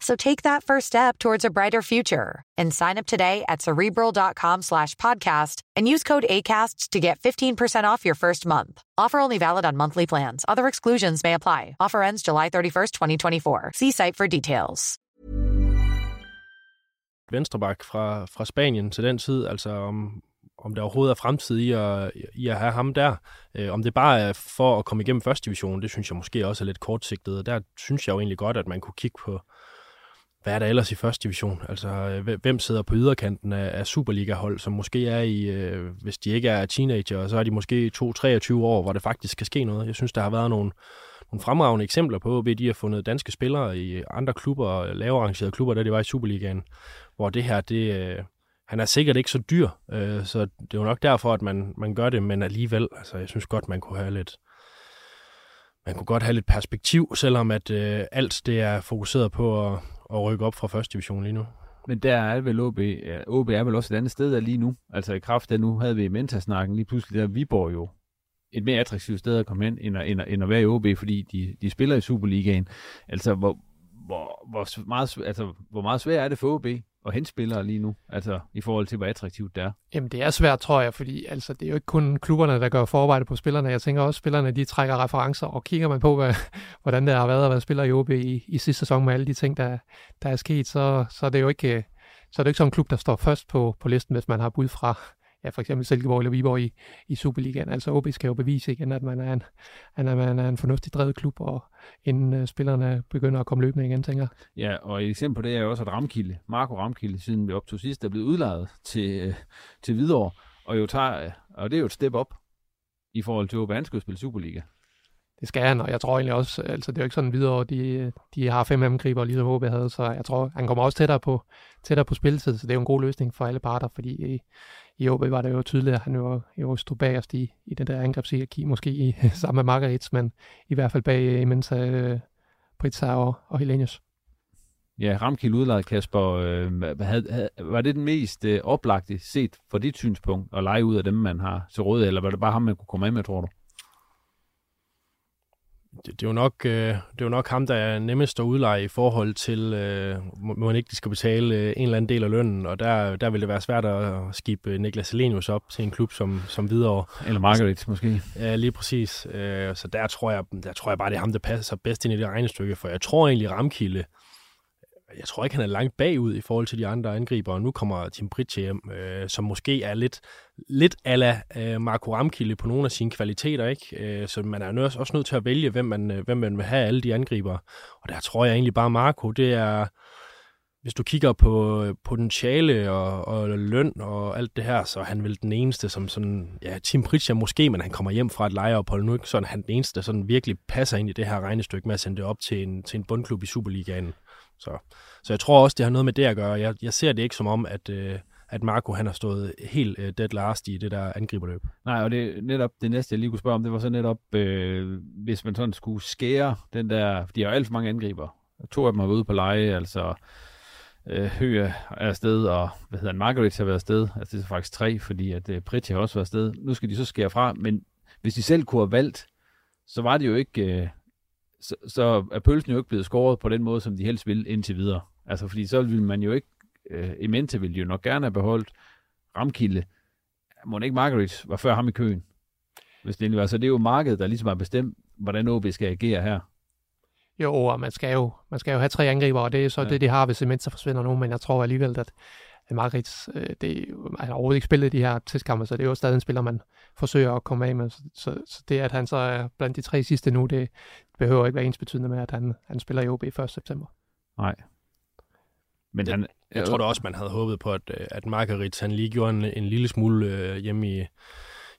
So take that first step towards a brighter future and sign up today at cerebral.com slash podcast and use code ACasts to get 15% off your first month. Offer only valid on monthly plans. Other exclusions may apply. Offer ends July 31st, 2024. See site for details. venstreback fra, fra Spanien til den tid, altså om, om der overhovedet er fremtid i at, i at have ham der. Øh, om det bare er for at komme igennem første division, det synes jeg måske også er lidt kortsigtet. Og der synes jeg jo egentlig godt, at man kunne kigge på, hvad er der ellers i første division? Altså, øh, hvem sidder på yderkanten af, af Superliga-hold, som måske er i, øh, hvis de ikke er teenager, så er de måske 2-23 år, hvor det faktisk kan ske noget. Jeg synes, der har været nogle, nogle fremragende eksempler på, ved de har fundet danske spillere i andre klubber, lavere arrangerede klubber, der de var i Superligaen, hvor det her, det, øh, han er sikkert ikke så dyr, øh, så det er jo nok derfor, at man, man gør det, men alligevel, altså jeg synes godt, man kunne have lidt, man kunne godt have lidt perspektiv, selvom at øh, alt det er fokuseret på at, at rykke op fra første division lige nu. Men der er vel OB, ja, OB er vel også et andet sted der lige nu. Altså i kraft af nu havde vi i Mentasnakken lige pludselig der Viborg jo et mere attraktivt sted at komme hen, end at, end at, end at være i OB, fordi de, de spiller i Superligaen. Altså hvor, hvor, hvor, meget, altså, hvor meget svært er det for OB at hente spillere lige nu, altså i forhold til, hvor attraktivt det er? Jamen det er svært, tror jeg, fordi altså, det er jo ikke kun klubberne, der gør forarbejde på spillerne. Jeg tænker også, at spillerne de trækker referencer, og kigger man på, hvad, hvordan det har været at være spiller i OB i, i sidste sæson med alle de ting, der, der er sket, så, så er det jo ikke, øh, så er det ikke sådan en klub, der står først på, på listen, hvis man har bud fra, ja, for eksempel Silkeborg eller Viborg i, i Superligaen. Altså OB skal jo bevise igen, at man er en, at man er en fornuftig drevet klub, og inden uh, spillerne begynder at komme løbende igen, tænker Ja, og et eksempel på det er jo også, at Ramkilde, Marco Ramkilde, siden vi optog sidst, er blevet udlejet til, uh, til Hvidovre, og, jo tager, og det er jo et step op i forhold til, at han skal spille Superliga. Det skal han, og jeg tror egentlig også, altså det er jo ikke sådan videre, de, de har fem angriber, ligesom OB havde, så jeg tror, han kommer også tættere på, tættere på spilletid, så det er jo en god løsning for alle parter, fordi i, OB var det jo tydeligt, at han jo, jo stod bagerst i, i den der angrebshierarki, måske i, sammen med Margarits, men i hvert fald bag øh, imens øh, Pritza og, og Helenius. Ja, Ramkild udlejet, Kasper. Øh, havde, havde, var det den mest øh, oplagte set for dit synspunkt at lege ud af dem, man har til råd, eller var det bare ham, man kunne komme af med, tror du? Det, det, er jo nok, øh, det er jo nok ham, der er nemmest at udleje i forhold til, øh, må man ikke de skal betale øh, en eller anden del af lønnen, og der, der vil det være svært at skibe Niklas Selenius op til en klub som, som videre. Eller Margaret måske. Ja, lige præcis. Øh, så der tror, jeg, der tror jeg bare, det er ham, der passer bedst ind i det regnestykke, for jeg tror egentlig, Ramkilde, jeg tror ikke, han er langt bagud i forhold til de andre angriber, og nu kommer Tim Pritche hjem, øh, som måske er lidt, lidt ala øh, Marco Ramkilde på nogle af sine kvaliteter, ikke? Øh, så man er nødt, også nødt til at vælge, hvem man, øh, hvem man vil have alle de angriber. Og der tror jeg egentlig bare, Marco, det er, hvis du kigger på øh, potentiale og, og løn og alt det her, så er han vel den eneste, som sådan, ja, Tim Pritchard måske, men han kommer hjem fra et lejeophold nu, ikke? så er han den eneste, der sådan virkelig passer ind i det her regnestykke med at sende det op til en, til en bundklub i Superligaen. Så, så jeg tror også, det har noget med det at gøre. Jeg, jeg ser det ikke som om, at, øh, at Marco han har stået helt øh, dead last i det der angriberløb. Nej, og det netop det næste, jeg lige kunne spørge om, det var så netop, øh, hvis man sådan skulle skære den der, fordi der er alt for mange angriber. To af dem har været ude på leje, altså øh, Høgh er afsted, og hvad hedder han, Margaret har været afsted. Altså det er faktisk tre, fordi at øh, Pritchard har også været afsted. Nu skal de så skære fra, men hvis de selv kunne have valgt, så var det jo ikke, øh, så, så er pølsen jo ikke blevet skåret på den måde, som de helst vil indtil videre. Altså, fordi så ville man jo ikke, øh, i mente ville jo nok gerne have beholdt Ramkilde. Må ikke Margaret var før ham i køen? Hvis det var. Så det er jo markedet, der ligesom har bestemt, hvordan OB skal agere her. Jo, og man skal jo, man skal jo have tre angriber, og det er så ja. det, de har, hvis Imens forsvinder nu, men jeg tror alligevel, at Margrit, øh, det, han har overhovedet ikke spillet de her testkampe, så det er jo stadig en spiller, man forsøger at komme af med. Så, så, så det, at han så er blandt de tre sidste nu, det behøver ikke være ens betydende med, at han, han spiller i OB 1. september. Nej. Men han, jeg tror da også, man havde håbet på, at, øh, at Margaret han lige gjorde en, en lille smule øh, hjemme i,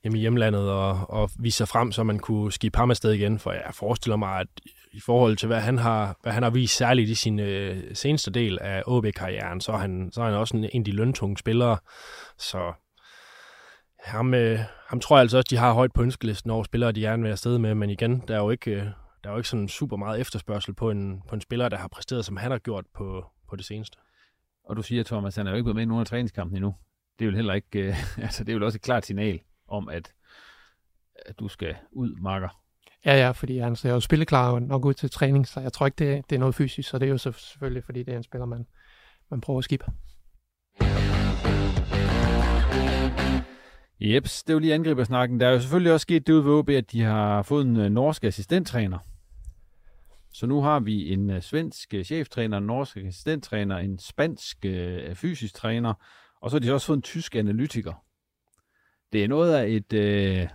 hjemme i hjemlandet og, og vise sig frem, så man kunne skifte ham afsted igen. For jeg forestiller mig, at i forhold til, hvad han har, hvad han har vist særligt i sin øh, seneste del af OB-karrieren, så er han, så er han også en, en af de løntunge spillere. Så ham, øh, ham tror jeg altså også, de har højt på ønskelisten over spillere, de gerne vil afsted med. Men igen, der er jo ikke, øh, der er jo ikke sådan super meget efterspørgsel på en, på en spiller, der har præsteret, som han har gjort på, på det seneste. Og du siger, Thomas, han er jo ikke blevet med i nogen af træningskampen endnu. Det er jo heller ikke, øh, altså det er jo også et klart signal om, at, at du skal ud, marker. Ja, ja, fordi han ser jo spilleklar og nok ud til træning, så jeg tror ikke, det, det er noget fysisk, så det er jo selvfølgelig, fordi det er en spiller, man, man prøver at skifte. Jeps, det er jo lige angribersnakken. Der er jo selvfølgelig også sket det ude ved OB, at de har fået en uh, norsk assistenttræner. Så nu har vi en uh, svensk uh, cheftræner, en norsk assistenttræner, en spansk uh, fysisk træner, og så har de også fået en tysk analytiker. Det er noget af et, øh,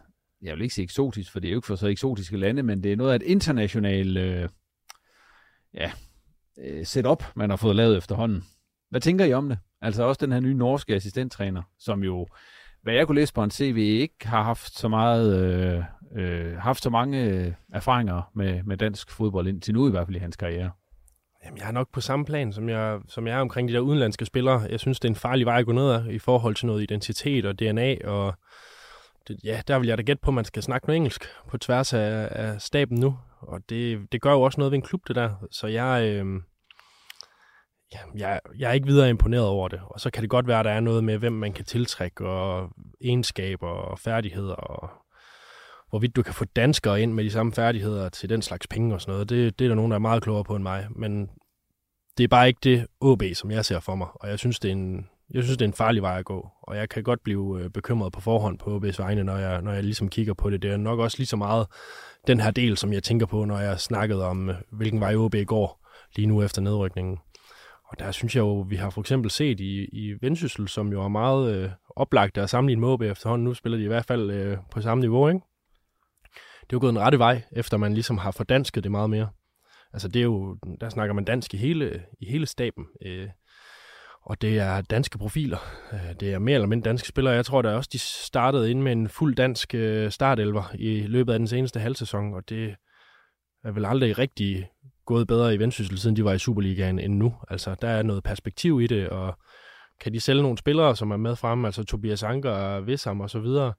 jeg vil ikke sige eksotisk, for det er jo ikke for så eksotiske lande, men det er noget af et internationalt øh, ja, uh, setup, man har fået lavet efterhånden. Hvad tænker I om det? Altså også den her nye norske assistenttræner, som jo hvad jeg kunne læse på en CV, ikke har haft så meget, øh, øh, haft så mange øh, erfaringer med, med dansk fodbold indtil nu i hvert fald i hans karriere. Jamen, jeg er nok på samme plan, som jeg, som jeg er omkring de der udenlandske spillere. Jeg synes, det er en farlig vej at gå ned ad i forhold til noget identitet og DNA, og det, ja, der vil jeg da gætte på, at man skal snakke noget engelsk på tværs af, af staben nu, og det, det gør jo også noget ved en klub, det der. Så jeg, øh, ja, jeg, jeg er ikke videre imponeret over det. Og så kan det godt være, at der er noget med, hvem man kan tiltrække, og egenskaber og færdigheder, og hvorvidt du kan få danskere ind med de samme færdigheder til den slags penge og sådan noget. Det, det er der nogen, der er meget klogere på end mig. Men det er bare ikke det OB, som jeg ser for mig. Og jeg synes, det er en, jeg synes, det er en farlig vej at gå. Og jeg kan godt blive øh, bekymret på forhånd på OB's vegne, når jeg, når jeg ligesom kigger på det. Det er nok også lige så meget den her del, som jeg tænker på, når jeg snakkede om, øh, hvilken vej OB går lige nu efter nedrykningen. Og der synes jeg jo, vi har for eksempel set i, i Vendsyssel, som jo er meget øh, oplagt at sammenligne med OB efterhånden. Nu spiller de i hvert fald øh, på samme niveau, ikke? Det er jo gået en rette vej, efter man ligesom har fordansket det meget mere. Altså det er jo, der snakker man dansk i hele, i hele staben. Øh, og det er danske profiler. Øh, det er mere eller mindre danske spillere. Jeg tror da også, de startede ind med en fuld dansk øh, startelver i løbet af den seneste halvsæson, og det er vel aldrig rigtig gået bedre i Vendsyssel, siden de var i Superligaen end nu. Altså, der er noget perspektiv i det, og kan de sælge nogle spillere, som er med frem, altså Tobias Anker, Vissam og så videre.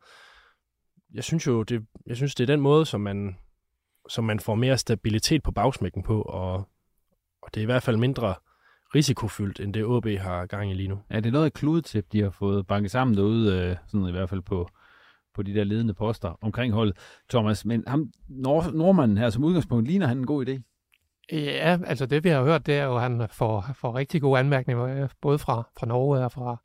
Jeg synes jo, det, jeg synes, det er den måde, som man, som man får mere stabilitet på bagsmækken på, og, og det er i hvert fald mindre risikofyldt, end det OB har gang i lige nu. Er det noget af kludetip, de har fået banket sammen derude, øh, sådan i hvert fald på, på de der ledende poster omkring holdet, Thomas. Men ham, nord, nordmanden her som udgangspunkt, ligner han en god idé? Ja, altså det vi har hørt, det er jo, at han får, får rigtig gode anmærkninger, øh, både fra, fra Norge og fra,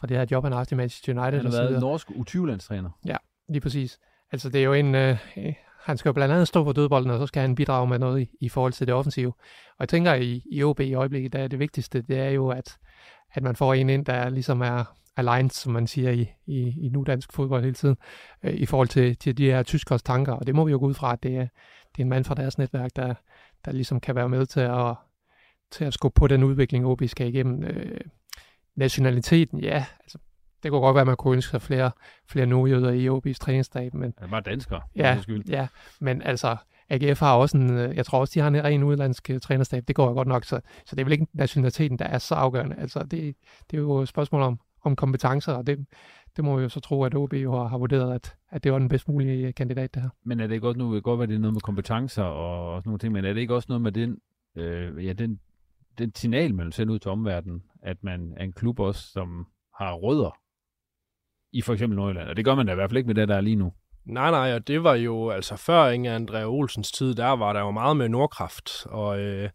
fra det her job, han har haft i Manchester United. Han har været norsk U20-landstræner. Ja, lige præcis. Altså det er jo en, øh, øh, han skal jo blandt andet stå på dødbolden, og så skal han bidrage med noget i, i forhold til det offensive. Og jeg tænker, i, i OB i øjeblikket, der er det vigtigste, det er jo, at, at man får en ind, der ligesom er aligned, som man siger i, i, i nu dansk fodbold hele tiden, øh, i forhold til, til de her tyskers tanker. Og det må vi jo gå ud fra, at det er, det er en mand fra deres netværk, der, der ligesom kan være med til at, til at skubbe på den udvikling, OB skal igennem. Øh, nationaliteten, ja, altså, det kunne godt være, at man kunne ønske sig flere, flere nordjøder i OB's træningsstab. Men, er bare danskere. Ja, ja, men altså, AGF har også en, øh, jeg tror også, de har en ren udlandsk øh, trænerstab. Det går jo godt nok, så, så det er vel ikke nationaliteten, der er så afgørende. Altså, det, det er jo et spørgsmål om, om kompetencer, og det, det må vi jo så tro, at OB jo har, har vurderet, at, at det var den bedst mulige kandidat, det her. Men er det ikke også, nu godt være, det er noget med kompetencer og, og sådan nogle ting, men er det ikke også noget med den, øh, ja, den, den signal, man sender ud til omverdenen, at man er en klub også, som har rødder i for eksempel Nordjylland, og det gør man da i hvert fald ikke med det, der er lige nu. Nej, nej, og det var jo, altså før Inge Andrea Olsens tid, der var der jo meget med Nordkraft, og øh,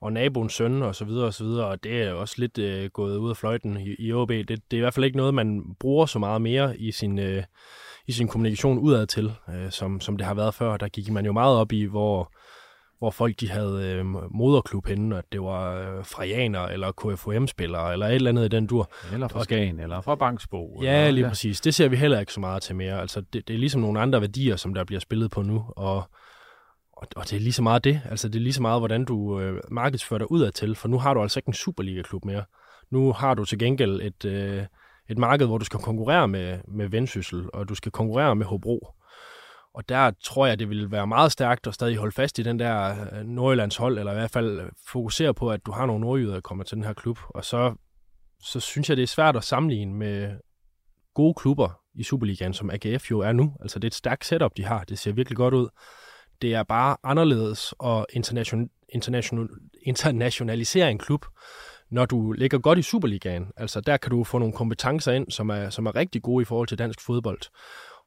og naboens søn og så videre og så videre, og det er også lidt øh, gået ud af fløjten i, i OB. Det, det er i hvert fald ikke noget, man bruger så meget mere i sin, øh, i sin kommunikation udad til, øh, som, som det har været før. Der gik man jo meget op i, hvor, hvor folk de havde øh, moderklub henne, at det var øh, Frejaner eller KFUM-spillere, eller et eller andet i den dur. Eller fra Skagen, eller fra Bangsbo. Ja, eller, lige ja. præcis. Det ser vi heller ikke så meget til mere. Altså, det, det er ligesom nogle andre værdier, som der bliver spillet på nu, og og, og det er lige så meget det. Altså, det er lige så meget, hvordan du øh, markedsfører dig udad til, for nu har du altså ikke en Superliga-klub mere. Nu har du til gengæld et, øh, et marked, hvor du skal konkurrere med, med Vendsyssel, og du skal konkurrere med Hobro. Og der tror jeg, det ville være meget stærkt at stadig holde fast i den der øh, Nordjyllands hold, eller i hvert fald fokusere på, at du har nogle nordjyder, der kommer til den her klub. Og så, så synes jeg, det er svært at sammenligne med gode klubber i Superligaen, som AGF jo er nu. Altså det er et stærkt setup, de har. Det ser virkelig godt ud. Det er bare anderledes og international, international, internationalisere en klub, når du ligger godt i Superligaen. Altså der kan du få nogle kompetencer ind, som er, som er rigtig gode i forhold til dansk fodbold.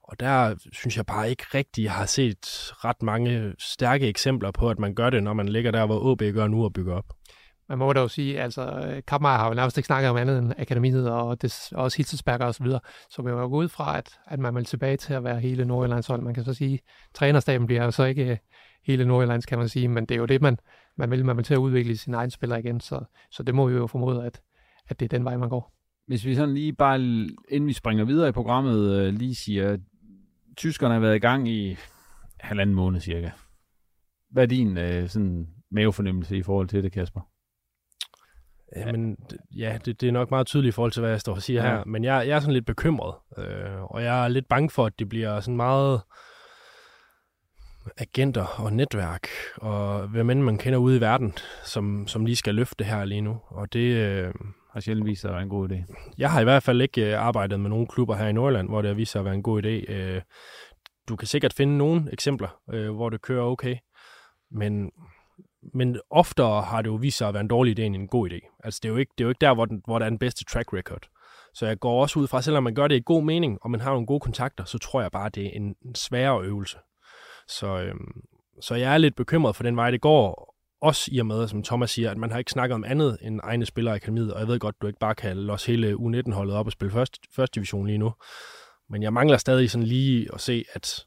Og der synes jeg bare ikke rigtig, jeg har set ret mange stærke eksempler på, at man gør det, når man ligger der, hvor OB gør nu og bygger op. Man må dog sige, altså Kappmeier har jo nærmest ikke snakket om andet end akademiet og, det, og også Hitzelsberger og så videre. Så vi jo gå ud fra, at, at man vil tilbage til at være hele Nordjyllands hold. Man kan så sige, at trænerstaben bliver jo så ikke hele Nordjyllands, kan man sige, men det er jo det, man, man vil. Man vil til at udvikle sine egne spillere igen, så, så det må vi jo formode, at, at det er den vej, man går. Hvis vi sådan lige bare, inden vi springer videre i programmet, øh, lige siger, tyskerne har været i gang i halvanden måned cirka. Hvad er din øh, sådan mavefornemmelse i forhold til det, Kasper? Ja, men ja, det, det er nok meget tydeligt i forhold til, hvad jeg står og siger ja. her. Men jeg, jeg er sådan lidt bekymret, øh, og jeg er lidt bange for, at det bliver sådan meget agenter og netværk, og hvem end man kender ude i verden, som, som lige skal løfte det her lige nu. Og det øh, har sjældent vist sig at være en god idé. Jeg har i hvert fald ikke øh, arbejdet med nogle klubber her i Nordland, hvor det har vist sig at være en god idé. Øh, du kan sikkert finde nogle eksempler, øh, hvor det kører okay, men men oftere har det jo vist sig at være en dårlig idé end en god idé. Altså det er jo ikke, det er jo ikke der, hvor, den, hvor der er den bedste track record. Så jeg går også ud fra, selvom man gør det i god mening, og man har nogle gode kontakter, så tror jeg bare, det er en, en sværere øvelse. Så, øhm, så jeg er lidt bekymret for den vej, det går. Også i og med, som Thomas siger, at man har ikke snakket om andet end egne spillere i akademiet, og jeg ved godt, du ikke bare kan låse hele U19-holdet op og spille første, første division lige nu. Men jeg mangler stadig sådan lige at se, at,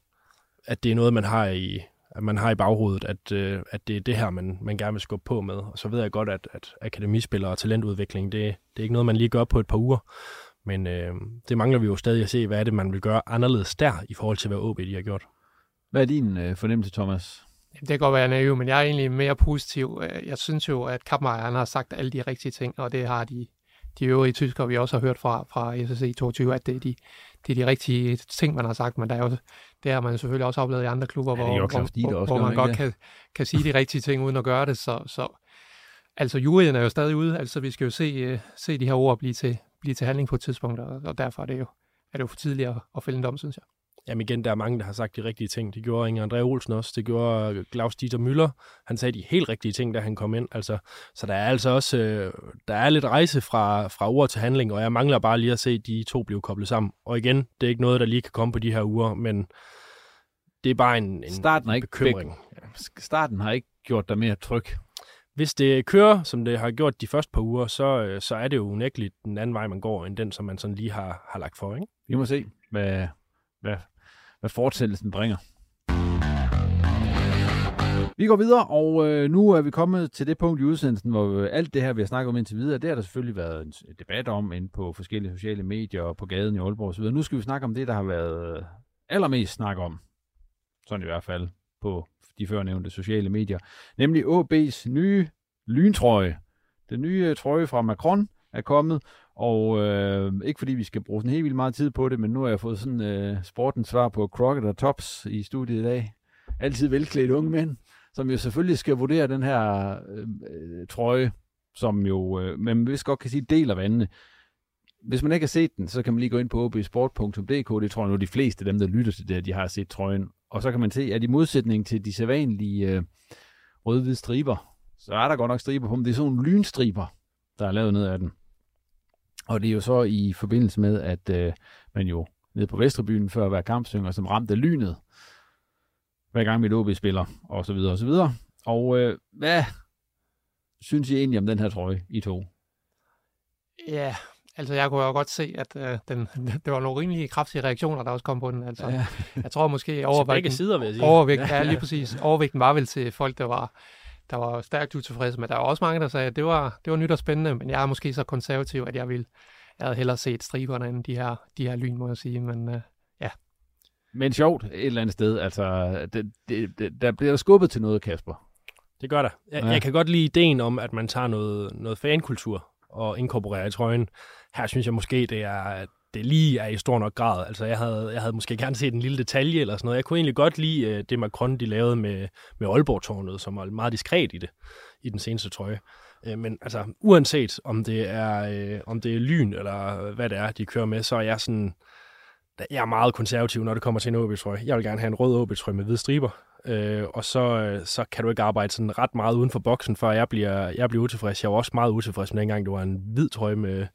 at det er noget, man har i, at man har i baghovedet, at, øh, at det er det her, man, man gerne vil skubbe på med. Og så ved jeg godt, at, at akademispillere og talentudvikling, det, det er ikke noget, man lige gør på et par uger. Men øh, det mangler vi jo stadig at se, hvad er det, man vil gøre anderledes der, i forhold til, hvad OB de har gjort. Hvad er din øh, fornemmelse, Thomas? Det kan godt være naiv, men jeg er egentlig mere positiv. Øh, jeg synes jo, at Kappmeier han har sagt alle de rigtige ting, og det har de, de øvrige tyskere, vi også har hørt fra, fra SSC 22, at det er de, det er de rigtige ting, man har sagt, men der er jo, det har man selvfølgelig også oplevet i andre klubber, ja, hvor, hvor, hvor, også, hvor man godt kan, kan sige de rigtige ting uden at gøre det. Så, så altså juryen er jo stadig ude, altså vi skal jo se, uh, se de her ord blive til, blive til handling på et tidspunkt, og, og derfor er det jo, er det jo for tidligt at, at fælde en dom, synes jeg. Jamen igen, der er mange, der har sagt de rigtige ting. Det gjorde Inger André Olsen også. Det gjorde Claus Dieter Møller. Han sagde de helt rigtige ting, da han kom ind. Altså, så der er altså også øh, der er lidt rejse fra, fra ord til handling, og jeg mangler bare lige at se de to blive koblet sammen. Og igen, det er ikke noget, der lige kan komme på de her uger, men det er bare en, en starten har ikke bekymring. Starten har ikke gjort dig mere tryg. Hvis det kører, som det har gjort de første par uger, så, øh, så er det jo unægteligt den anden vej, man går, end den, som man sådan lige har, har lagt for. Ikke? Vi må se, hvad, hvad hvad fortsættelsen bringer. Vi går videre, og øh, nu er vi kommet til det punkt i udsendelsen, hvor øh, alt det her, vi har snakket om indtil videre, det har der selvfølgelig været en debat om inde på forskellige sociale medier og på gaden i Aalborg osv. Nu skal vi snakke om det, der har været øh, allermest snak om, sådan i hvert fald på de førnævnte sociale medier, nemlig AB's nye lyntrøje. Den nye øh, trøje fra Macron er kommet, og øh, ikke fordi vi skal bruge sådan helt vildt meget tid på det, men nu har jeg fået sådan øh, sportens svar på Crockett og Tops i studiet i dag. Altid velklædt unge mænd, som jo selvfølgelig skal vurdere den her øh, øh trøje, som jo, øh, men hvis godt kan sige, deler vandene. Hvis man ikke har set den, så kan man lige gå ind på obsport.dk. Det tror jeg nu, de fleste af dem, der lytter til det, de har set trøjen. Og så kan man se, at i modsætning til de sædvanlige øh, røde-hvide striber, så er der godt nok striber på dem. Det er sådan nogle lynstriber, der er lavet ned af den. Og det er jo så i forbindelse med, at øh, man jo nede på Vesterbyen før hver kamp synger som ramt af lynet, hver gang mit OB spiller, og så videre, og så videre. Og øh, hvad synes I egentlig om den her trøje, I to? Ja, altså jeg kunne jo godt se, at øh, den, det var nogle rimelig kraftige reaktioner, der også kom på den. Altså, ja. jeg tror måske overvægten, sider, vil jeg sige. Overvægten, ja, lige præcis. Overvægten var vel til folk, der var der var stærkt utilfredse, men der var også mange, der sagde, at det var, det var nyt og spændende, men jeg er måske så konservativ, at jeg vil jeg havde hellere set striberne end de her, de her lyn, må jeg sige, men uh, ja. Men sjovt et eller andet sted, altså, det, det, det, der bliver skubbet til noget, Kasper. Det gør der. Jeg, ja. jeg kan godt lide ideen om, at man tager noget, noget fankultur og inkorporerer i trøjen. Her synes jeg måske, det er, det lige er i stor nok grad. Altså, jeg havde, jeg havde måske gerne set en lille detalje eller sådan noget. Jeg kunne egentlig godt lide øh, det Macron, de lavede med, med Aalborg-tårnet, som var meget diskret i det, i den seneste trøje. Øh, men altså, uanset om det er, øh, om det er lyn eller øh, hvad det er, de kører med, så er jeg sådan, jeg er meget konservativ, når det kommer til en OB-trøje. Jeg vil gerne have en rød OB-trøje med hvide striber. Øh, og så, øh, så kan du ikke arbejde sådan ret meget uden for boksen, før jeg bliver, jeg bliver utilfreds. Jeg var også meget utilfreds med dengang, det var en hvid trøje med,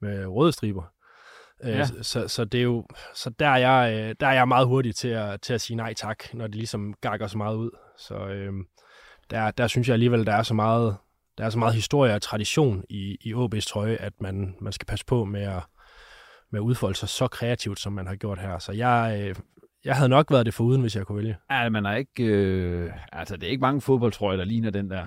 med røde striber. Ja. Så, så, det er jo, så der, er jeg, der er jeg meget hurtig til at, til at sige nej tak, når det ligesom gakker så meget ud. Så øh, der, der synes jeg alligevel, der er så meget, der er så meget historie og tradition i, i OB's trøje, at man, man skal passe på med at, med at udfolde sig så kreativt, som man har gjort her. Så jeg, øh, jeg havde nok været det foruden, hvis jeg kunne vælge. Ja, man er ikke, øh, altså det er ikke mange fodboldtrøjer, der ligner den der.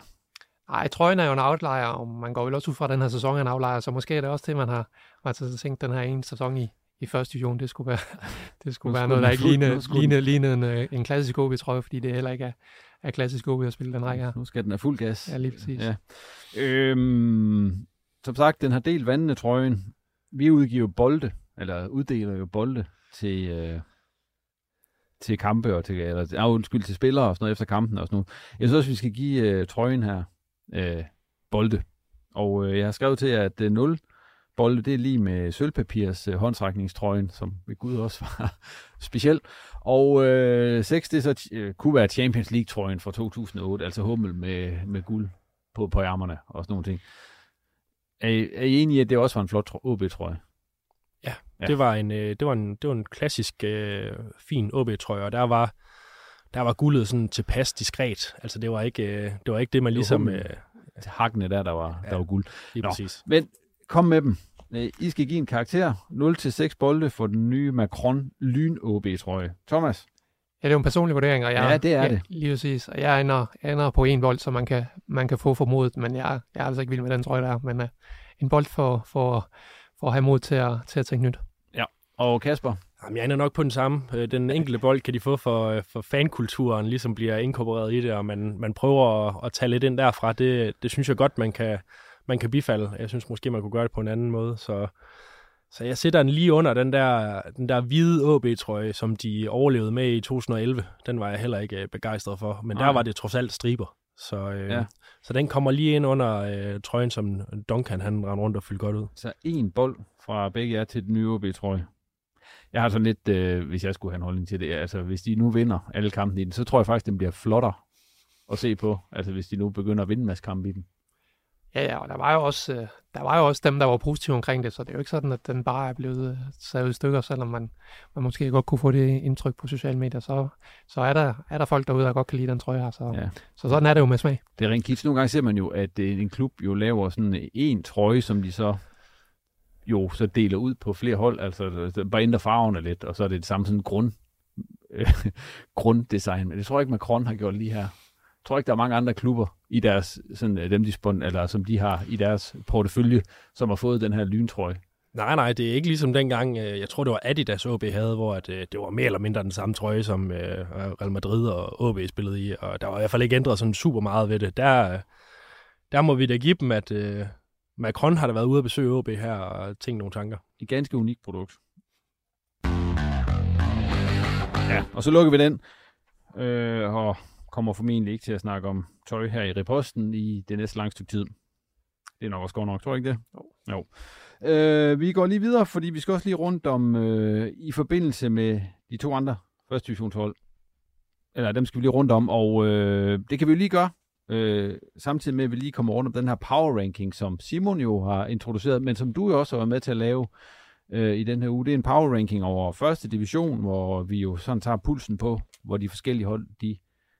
Nej, trøjen er jo en outlier, og man går vel også ud fra, at den her sæson er en outlier, så måske er det også det, man har, man har tænkt den her ene sæson i, i første division, det skulle være, det skulle være noget, der ikke lignede, lignede, lignede en, øh, en klassisk OB-trøje, fordi det heller ikke er, er klassisk OB at spille den række her. Nu skal den have fuld gas. Ja, lige præcis. Ja. Øhm, som sagt, den har delt vandene trøjen. Vi udgiver bolde, eller uddeler jo bolde til, øh, til kampe og til, eller, undskyld, til spillere og sådan noget efter kampen og sådan noget. Jeg synes også, vi skal give øh, trøjen her øh, bolde. Og øh, jeg har skrevet til jer, at øh, 0 bolde, det er lige med sølvpapirs øh, håndtrækningstrøjen, som ved Gud også var speciel. Og øh, 6, det så øh, kunne være Champions League-trøjen fra 2008, altså hummel med, med guld på, på ærmerne og sådan nogle ting. Er I, er I enige i, at det også var en flot OB-trøje? Ja, ja. Det, var en, øh, det, var en, det var en klassisk øh, fin OB-trøje, og der var, der var guldet sådan tilpas diskret. Altså det var ikke, øh, det, var ikke det, man ligesom... Det øh, hakkene der, der var, ja, der var guld. Lige Nå, præcis. Men kom med dem. Øh, I skal give en karakter. 0-6 bolde for den nye Macron Lyn OB-trøje. Thomas? Ja, det er jo en personlig vurdering, og jeg, ja, det er ja, det. Lige præcis. Og jeg ender, ender på en bold, så man kan, man kan få formodet, men jeg, jeg er altså ikke vild med den trøje der. Men uh, en bold for, for, for at have mod til at, til at tænke nyt. Ja, og Kasper? Jamen, jeg ender nok på den samme. Øh, den enkelte bold kan de få for, for fankulturen, ligesom bliver inkorporeret i det, og man, man prøver at, at tage lidt ind derfra. Det, det synes jeg godt, man kan, man kan bifalde. Jeg synes måske, man kunne gøre det på en anden måde. Så, så jeg sætter den lige under den der, den der hvide AB-trøje, som de overlevede med i 2011. Den var jeg heller ikke øh, begejstret for, men Ej. der var det trods alt striber. Så, øh, ja. så den kommer lige ind under øh, trøjen, som Duncan han rendte rundt og fyldte godt ud. Så en bold fra begge jer til den nye OB-trøje. Jeg har sådan lidt, øh, hvis jeg skulle have en holdning til det, altså hvis de nu vinder alle kampene i den, så tror jeg faktisk, den bliver flottere at se på, altså hvis de nu begynder at vinde en masse kampe i den. Ja, ja, og der var, jo også, øh, der var jo også dem, der var positive omkring det, så det er jo ikke sådan, at den bare er blevet øh, savet i stykker, selvom man, man måske godt kunne få det indtryk på sociale medier, så, så er, der, er der folk derude, der godt kan lide den trøje her, så, ja. så sådan er det jo med smag. Det er rent kits. Nogle gange ser man jo, at øh, en klub jo laver sådan en trøje, som de så jo så deler ud på flere hold, altså bare ændrer farverne lidt, og så er det det samme sådan grund, øh, grunddesign. Men det tror jeg ikke, Macron har gjort lige her tror ikke, der er mange andre klubber i deres, sådan, øh, dem de spon, eller som de har i deres portefølje, som har fået den her lyntrøje. Nej, nej, det er ikke ligesom dengang, øh, jeg tror det var Adidas OB havde, hvor at, øh, det var mere eller mindre den samme trøje, som Real Madrid og OB spillede i, og der var i hvert fald ikke ændret sådan super meget ved det. Der, der må vi da give dem, at Macron har da været ude at besøge OB her og tænkt nogle tanker. Et ganske unikt produkt. Ja, og så lukker vi den. Øh, og kommer formentlig ikke til at snakke om tøj her i reposten i det næste lange stykke tid. Det er nok også godt nok, tror jeg ikke det? Jo. jo. Øh, vi går lige videre, fordi vi skal også lige rundt om, øh, i forbindelse med de to andre første divisionshold. Eller dem skal vi lige rundt om, og øh, det kan vi jo lige gøre, øh, samtidig med at vi lige kommer rundt om den her power ranking, som Simon jo har introduceret, men som du jo også har været med til at lave øh, i den her uge. Det er en power ranking over første division, hvor vi jo sådan tager pulsen på, hvor de forskellige hold, de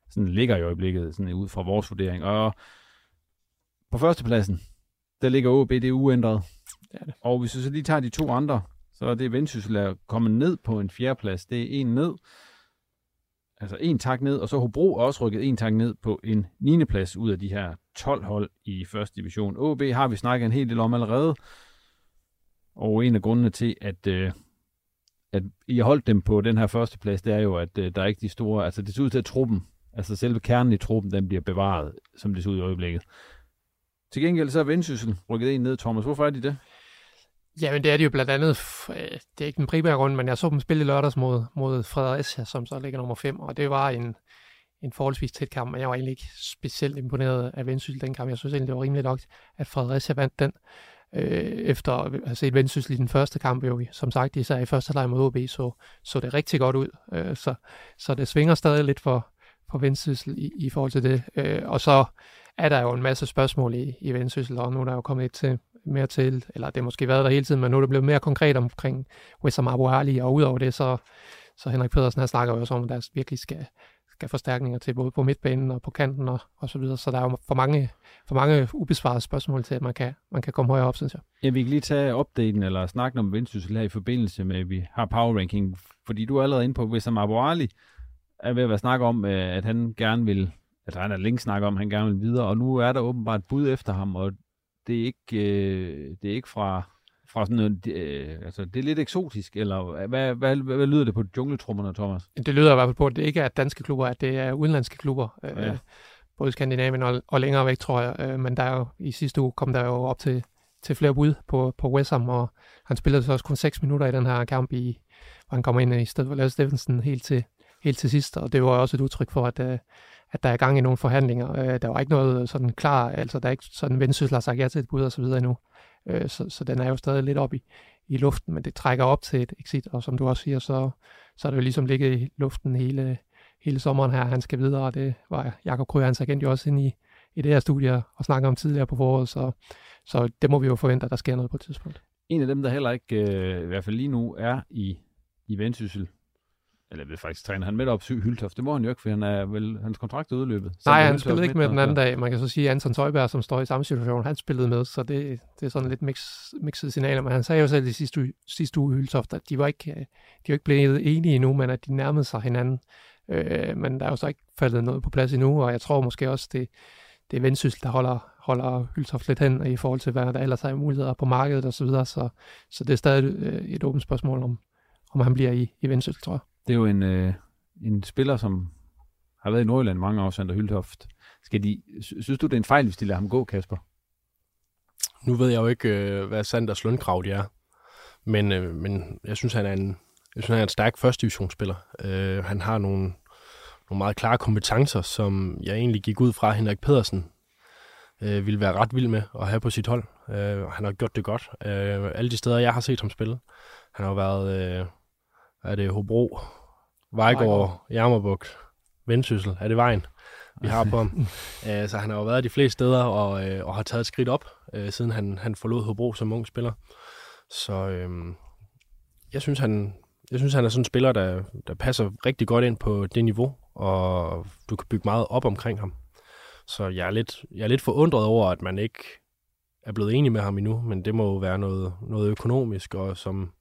sådan ligger i øjeblikket, sådan ud fra vores vurdering. Og på førstepladsen, der ligger OB, det er uændret. Det er det. Og hvis vi så lige tager de to andre, så er det Vendsyssel er kommet ned på en fjerdeplads. Det er en ned, altså en tak ned, og så Hobro er også rykket en tak ned på en 9. plads ud af de her 12 hold i første division. OB har vi snakket en hel del om allerede, og en af grundene til, at, øh, at I har holdt dem på den her første plads, det er jo, at øh, der er ikke de store, altså det ser ud til, at truppen Altså selve kernen i truppen, den bliver bevaret, som det ser ud i øjeblikket. Til gengæld så er Vendsyssel rykket en ned, Thomas. Hvorfor er de det? Jamen det er det jo blandt andet, øh, det er ikke den primære grund, men jeg så dem spille i lørdags mod, mod Fredericia, som så ligger nummer 5, og det var en, en forholdsvis tæt kamp, men jeg var egentlig ikke specielt imponeret af Vendsyssel den kamp. Jeg synes egentlig, det var rimeligt nok, at Fredericia vandt den, øh, efter at have set Vendsyssel i den første kamp, jo som sagt, især i første leg mod OB, så, så det rigtig godt ud. Øh, så, så det svinger stadig lidt for, for vendsyssel i, i forhold til det. Øh, og så er der jo en masse spørgsmål i, i vendsyssel, og nu er der jo kommet et til mere til, eller det har måske været der hele tiden, men nu er det blevet mere konkret omkring Wissam Abu Ali, og udover det, så, så Henrik Pedersen, han snakker jo også om, at der virkelig skal, skal forstærkninger til, både på midtbanen og på kanten og, og så videre. Så der er jo for mange, for mange ubesvarede spørgsmål til, at man kan, man kan komme højere op, synes jeg. Ja, vi kan lige tage opdateringen eller snakke om Vendsyssel her i forbindelse med, at vi har power ranking, fordi du er allerede inde på, Wissam Abu Ali er ved at være snak om, øh, at han gerne vil, at han er længe snak om, at han gerne vil videre, og nu er der åbenbart bud efter ham, og det er ikke, øh, det er ikke fra, fra sådan noget, øh, altså det er lidt eksotisk, eller hvad, hvad, hvad, hvad lyder det på jungletrummerne, Thomas? Det lyder i hvert fald på, at det ikke er danske klubber, at det er udenlandske klubber. Øh, ja. både Skandinavien og, og længere væk, tror jeg. Øh, men der er jo, i sidste uge kom der jo op til, til flere bud på, på West Ham, og han spillede så også kun 6 minutter i den her kamp, i, hvor han kommer ind i stedet for Lars Steffensen helt til, helt til sidst, og det var også et udtryk for, at, øh, at der er gang i nogle forhandlinger. Øh, der var ikke noget sådan klar, altså der er ikke sådan vendsyssel har sagt ja til et bud og så videre endnu. Øh, så, så den er jo stadig lidt op i, i luften, men det trækker op til et exit, og som du også siger, så, så er det jo ligesom ligget i luften hele, hele sommeren her, han skal videre, og det var Jakob Krøger, hans agent jo også inde i, i det her studie og snakke om tidligere på foråret, så, så det må vi jo forvente, at der sker noget på et tidspunkt. En af dem, der heller ikke, øh, i hvert fald lige nu, er i, i Vendsyssel, eller ved faktisk, træner han med op Hyltoft. Det må han jo ikke, for han er vel, hans kontrakt er udløbet. Nej, han spillede ikke med den anden dag. Man kan så sige, at Anton Tøjberg, som står i samme situation, han spillede med, så det, det er sådan lidt mix, mixede signaler. Men han sagde jo selv i sidste uge, sidste uge Hyltoft, at de var ikke, de var ikke blevet enige endnu, men at de nærmede sig hinanden. Øh, men der er jo så ikke faldet noget på plads endnu, og jeg tror måske også, det, det er vendsyssel, der holder, holder Hyltoft lidt hen i forhold til, hvad der ellers er muligheder på markedet osv. Så, så, så det er stadig øh, et åbent spørgsmål, om, om han bliver i, i vendsyssel, tror jeg. Det er jo en, øh, en spiller, som har været i Nordjylland mange år, Sander Hyltoft. Skal de, synes du, det er en fejl, hvis de lader ham gå, Kasper? Nu ved jeg jo ikke, øh, hvad Sanders lønkrav er. Men, øh, men jeg synes, han er en, jeg synes, han er en stærk første divisionsspiller. Øh, han har nogle, nogle meget klare kompetencer, som jeg egentlig gik ud fra, Henrik Pedersen øh, ville være ret vild med at have på sit hold. Øh, han har gjort det godt. Øh, alle de steder, jeg har set ham spille. Han har jo været... Øh, er det Hobro, Vejgaard, Jammerbugt, Vendsyssel, er det vejen, vi har på ham. uh, så han har jo været de fleste steder og, uh, og har taget et skridt op, uh, siden han, han forlod Hobro som ung spiller. Så uh, jeg synes, han, jeg synes, han er sådan en spiller, der, der passer rigtig godt ind på det niveau, og du kan bygge meget op omkring ham. Så jeg er lidt, jeg er lidt forundret over, at man ikke er blevet enig med ham endnu, men det må jo være noget, noget økonomisk, og som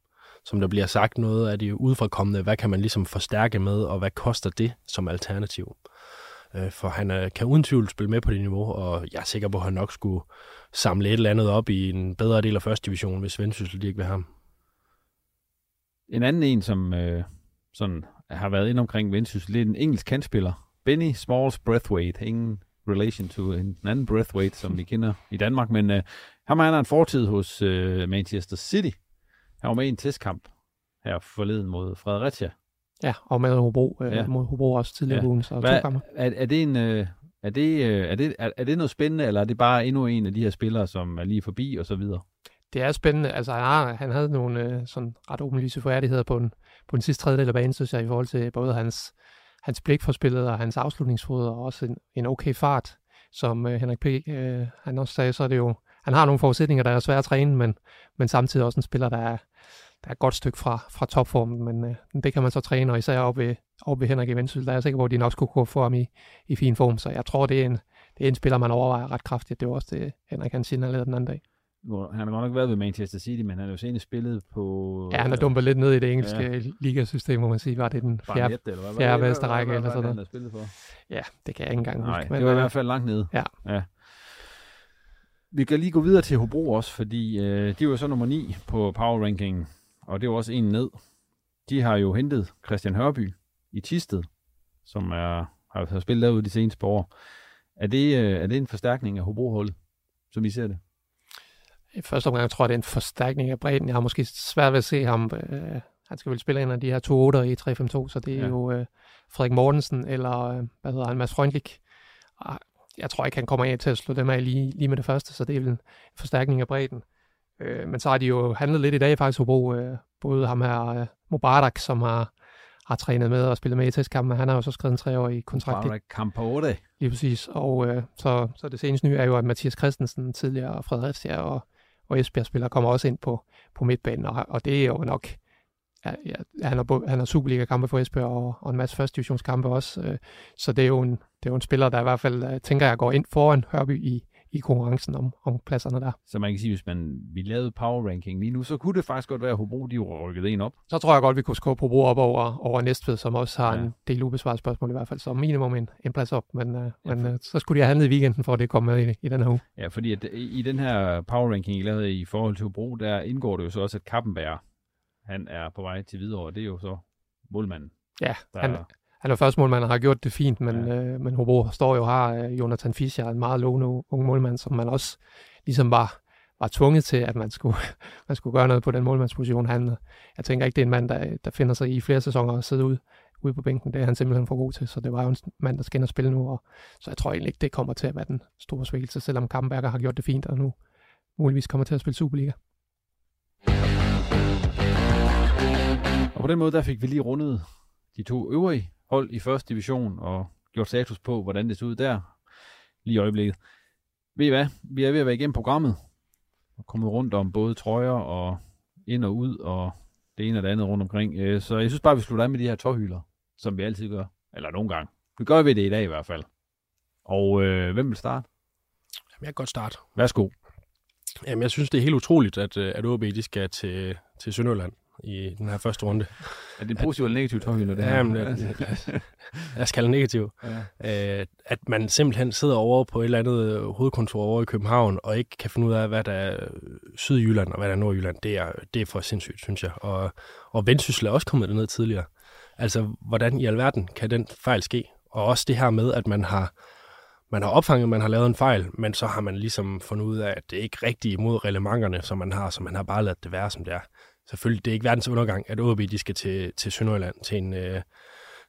som der bliver sagt noget af det udefrakommende, hvad kan man ligesom forstærke med, og hvad koster det som alternativ? Øh, for han øh, kan uden tvivl spille med på det niveau, og jeg er sikker på, at han nok skulle samle et eller andet op i en bedre del af første division, hvis Vendsyssel ikke vil have ham. En anden en, som øh, sådan har været ind omkring Vendsyssel, det er en engelsk kandspiller. Benny Smalls Breathwaite. Ingen relation to en anden Breathwaite, som vi kender i Danmark, men øh, ham han har en fortid hos øh, Manchester City, han var med i en testkamp her forleden mod Fredericia. Ja, og med Hobro, øh, ja. mod Hobro også tidligere ja. ugen, så Hvad, to kampe. Er, er, det en, øh, er, det, øh, er, det, er, er det noget spændende, eller er det bare endnu en af de her spillere, som er lige forbi og så videre? Det er spændende. Altså, han, har, han havde nogle øh, sådan ret åbenlyse færdigheder på den, på den sidste tredjedel af banen, synes jeg, i forhold til både hans, hans blik for spillet og hans afslutningsfod, og også en, en okay fart, som øh, Henrik P. Øh, han også sagde, så er det jo, han har nogle forudsætninger, der er svære at træne, men, men samtidig også en spiller, der er, der er et godt stykke fra, fra topformen, men øh, det kan man så træne, og især op ved, op ved Henrik Vendsyssel, der er jeg sikker på, at de nok skulle kunne få ham i, i fin form, så jeg tror, det er en, det er en spiller, man overvejer ret kraftigt. Det var også det, Henrik han signalerede den anden dag. Han har godt nok været ved Manchester City, men han har jo senere spillet på... Ja, han har dumpet lidt ned i det engelske ja. ligasystem, må man sige. Var det den fjerde, net, eller hvad? fjerde bedste række eller sådan noget? spillet for? Ja, det kan jeg ikke engang huske. Nej, det var i hvert fald langt nede. Ja. ja. Vi kan lige gå videre til Hobro også, fordi øh, de var så nummer 9 på power ranking og det var også en ned. De har jo hentet Christian Hørby i Tisted, som er, har, spillet derude de seneste år. Er det, øh, er det en forstærkning af Hobro-hullet, som I ser det? I første omgang tror jeg, det er en forstærkning af bredden. Jeg har måske svært ved at se ham. Øh, han skal vel spille en af de her to 8 i 3-5-2, så det er ja. jo øh, Frederik Mortensen eller, øh, hvad hedder han, Mads Freundlich. Jeg tror ikke, han kommer ind til at slå dem af lige, lige med det første, så det er vel en forstærkning af bredden. Øh, men så har de jo handlet lidt i dag faktisk, Hobro. Øh, både ham her, øh, Mubarak, som har, har trænet med og spillet med i testkampen, han har jo så skrevet en treårig kontrakt. Mubarak Campore. Lige præcis. Og øh, så, så det seneste nye er jo, at Mathias Christensen, tidligere Fredericia og, og Esbjerg-spillere kommer også ind på, på midtbanen, og, og det er jo nok ja, han, har, han har Superliga-kampe for Esbjerg og, og en masse første divisionskampe også, øh, så det er, jo en, det er jo en spiller, der i hvert fald, øh, tænker jeg, går ind foran Hørby i, i konkurrencen om, om pladserne der. Så man kan sige, hvis man vi lavede power ranking lige nu, så kunne det faktisk godt være, at Hobro de rykket en op. Så tror jeg godt, vi kunne skubbe Hobro op over, over Næstved, som også har ja. en del ubesvaret spørgsmål i hvert fald, så minimum en, en plads op. Men, uh, ja, men uh, så skulle de have handlet i weekenden, for at det kom med i, i den her uge. Ja, fordi at, i, i den her power ranking, I lavede i forhold til Hobro, der indgår det jo så også, at Kappenberg, han er på vej til videre, og det er jo så målmanden. Ja, der, han, han er første målmand og har gjort det fint, men, ja. øh, men Hobro står jo har øh, Jonathan Fischer, en meget lovende ung målmand, som man også ligesom var, var tvunget til, at man skulle, man skulle gøre noget på den målmandsposition. Han, jeg tænker ikke, det er en mand, der, der finder sig i flere sæsoner og sidde ude, ude på bænken. Det er han simpelthen for god til, så det var jo en mand, der skal ind og spille nu, og så jeg tror egentlig ikke, det kommer til at være den store svækkelse, selvom Kampenberger har gjort det fint, og nu muligvis kommer til at spille Superliga. Og på den måde, der fik vi lige rundet de to øvrige hold i første division og gjort status på, hvordan det ser ud der lige i øjeblikket. Ved I hvad? Vi er ved at være igennem programmet og kommet rundt om både trøjer og ind og ud og det ene og det andet rundt omkring. Øh, så jeg synes bare, vi slutter af med de her tårhylder, som vi altid gør. Eller nogle gange. Vi gør vi det i dag i hvert fald. Og øh, hvem vil starte? Jamen, jeg kan godt starte. Værsgo. Jamen, jeg synes, det er helt utroligt, at, øh, at OB de skal til, til Sønderjylland i den her første runde. Er det en positiv eller negativ tårhylder? Det her? Jamen, jeg skal kalde negativ. Ja. Øh, at man simpelthen sidder over på et eller andet hovedkontor over i København, og ikke kan finde ud af, hvad der er Sydjylland og hvad der er Nordjylland. Det er, det er for sindssygt, synes jeg. Og, og Vendsyssel er også kommet derned tidligere. Altså, hvordan i alverden kan den fejl ske? Og også det her med, at man har man har opfanget, man har lavet en fejl, men så har man ligesom fundet ud af, at det er ikke rigtigt imod reglementerne, som man har, så man har bare ladet det være, som det er selvfølgelig, det er ikke verdens undergang, at OB de skal til, til Sønderjylland til en, øh,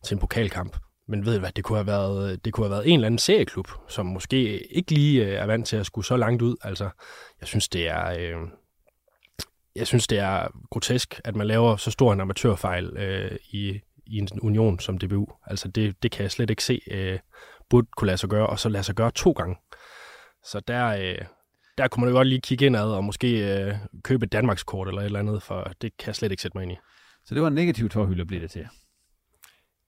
til en pokalkamp. Men ved I hvad, det kunne, have været, det kunne have været en eller anden serieklub, som måske ikke lige øh, er vant til at skulle så langt ud. Altså, jeg synes, det er... Øh, jeg synes, det er grotesk, at man laver så stor en amatørfejl øh, i, i en union som DBU. Altså, det, det kan jeg slet ikke se øh, burde kunne lade sig gøre, og så lade sig gøre to gange. Så der, øh, der kunne man jo godt lige kigge indad og måske øh, købe et Danmarkskort eller et eller andet, for det kan jeg slet ikke sætte mig ind i. Så det var en negativ tårhylde, blev det til?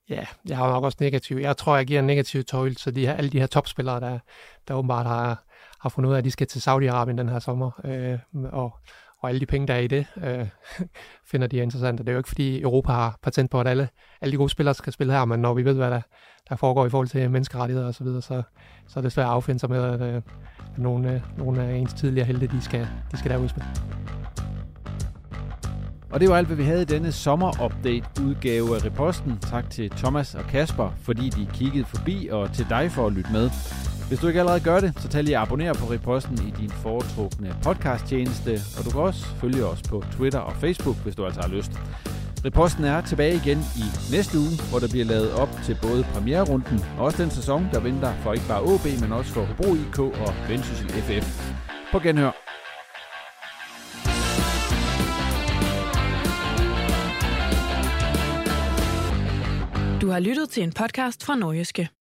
Ja, jeg har nok også negativ. Jeg tror, jeg giver en negativ tårhylde til de her, alle de her topspillere, der, der åbenbart har, har fundet ud af, at de skal til Saudi-Arabien den her sommer. Øh, og, og alle de penge, der er i det, øh, finder de interessante. Det er jo ikke, fordi Europa har patent på, at alle, alle de gode spillere skal spille her, men når vi ved, hvad der, der foregår i forhold til menneskerettigheder osv., så, videre, så, så er det svært at affinde sig med, at, øh, nogle, øh, nogle af ens tidligere helte, de skal, de skal derud spille. Og det var alt, hvad vi havde i denne sommer-update-udgave af Reposten. Tak til Thomas og Kasper, fordi de kiggede forbi, og til dig for at lytte med. Hvis du ikke allerede gør det, så tag lige at abonnere på Reposten i din foretrukne podcasttjeneste, og du kan også følge os på Twitter og Facebook, hvis du altså har lyst. Reposten er tilbage igen i næste uge, hvor der bliver lavet op til både premiererunden og også den sæson, der venter for ikke bare OB, men også for Hobro IK og Vendsyssel FF. På genhør. Du har lyttet til en podcast fra Norgeske.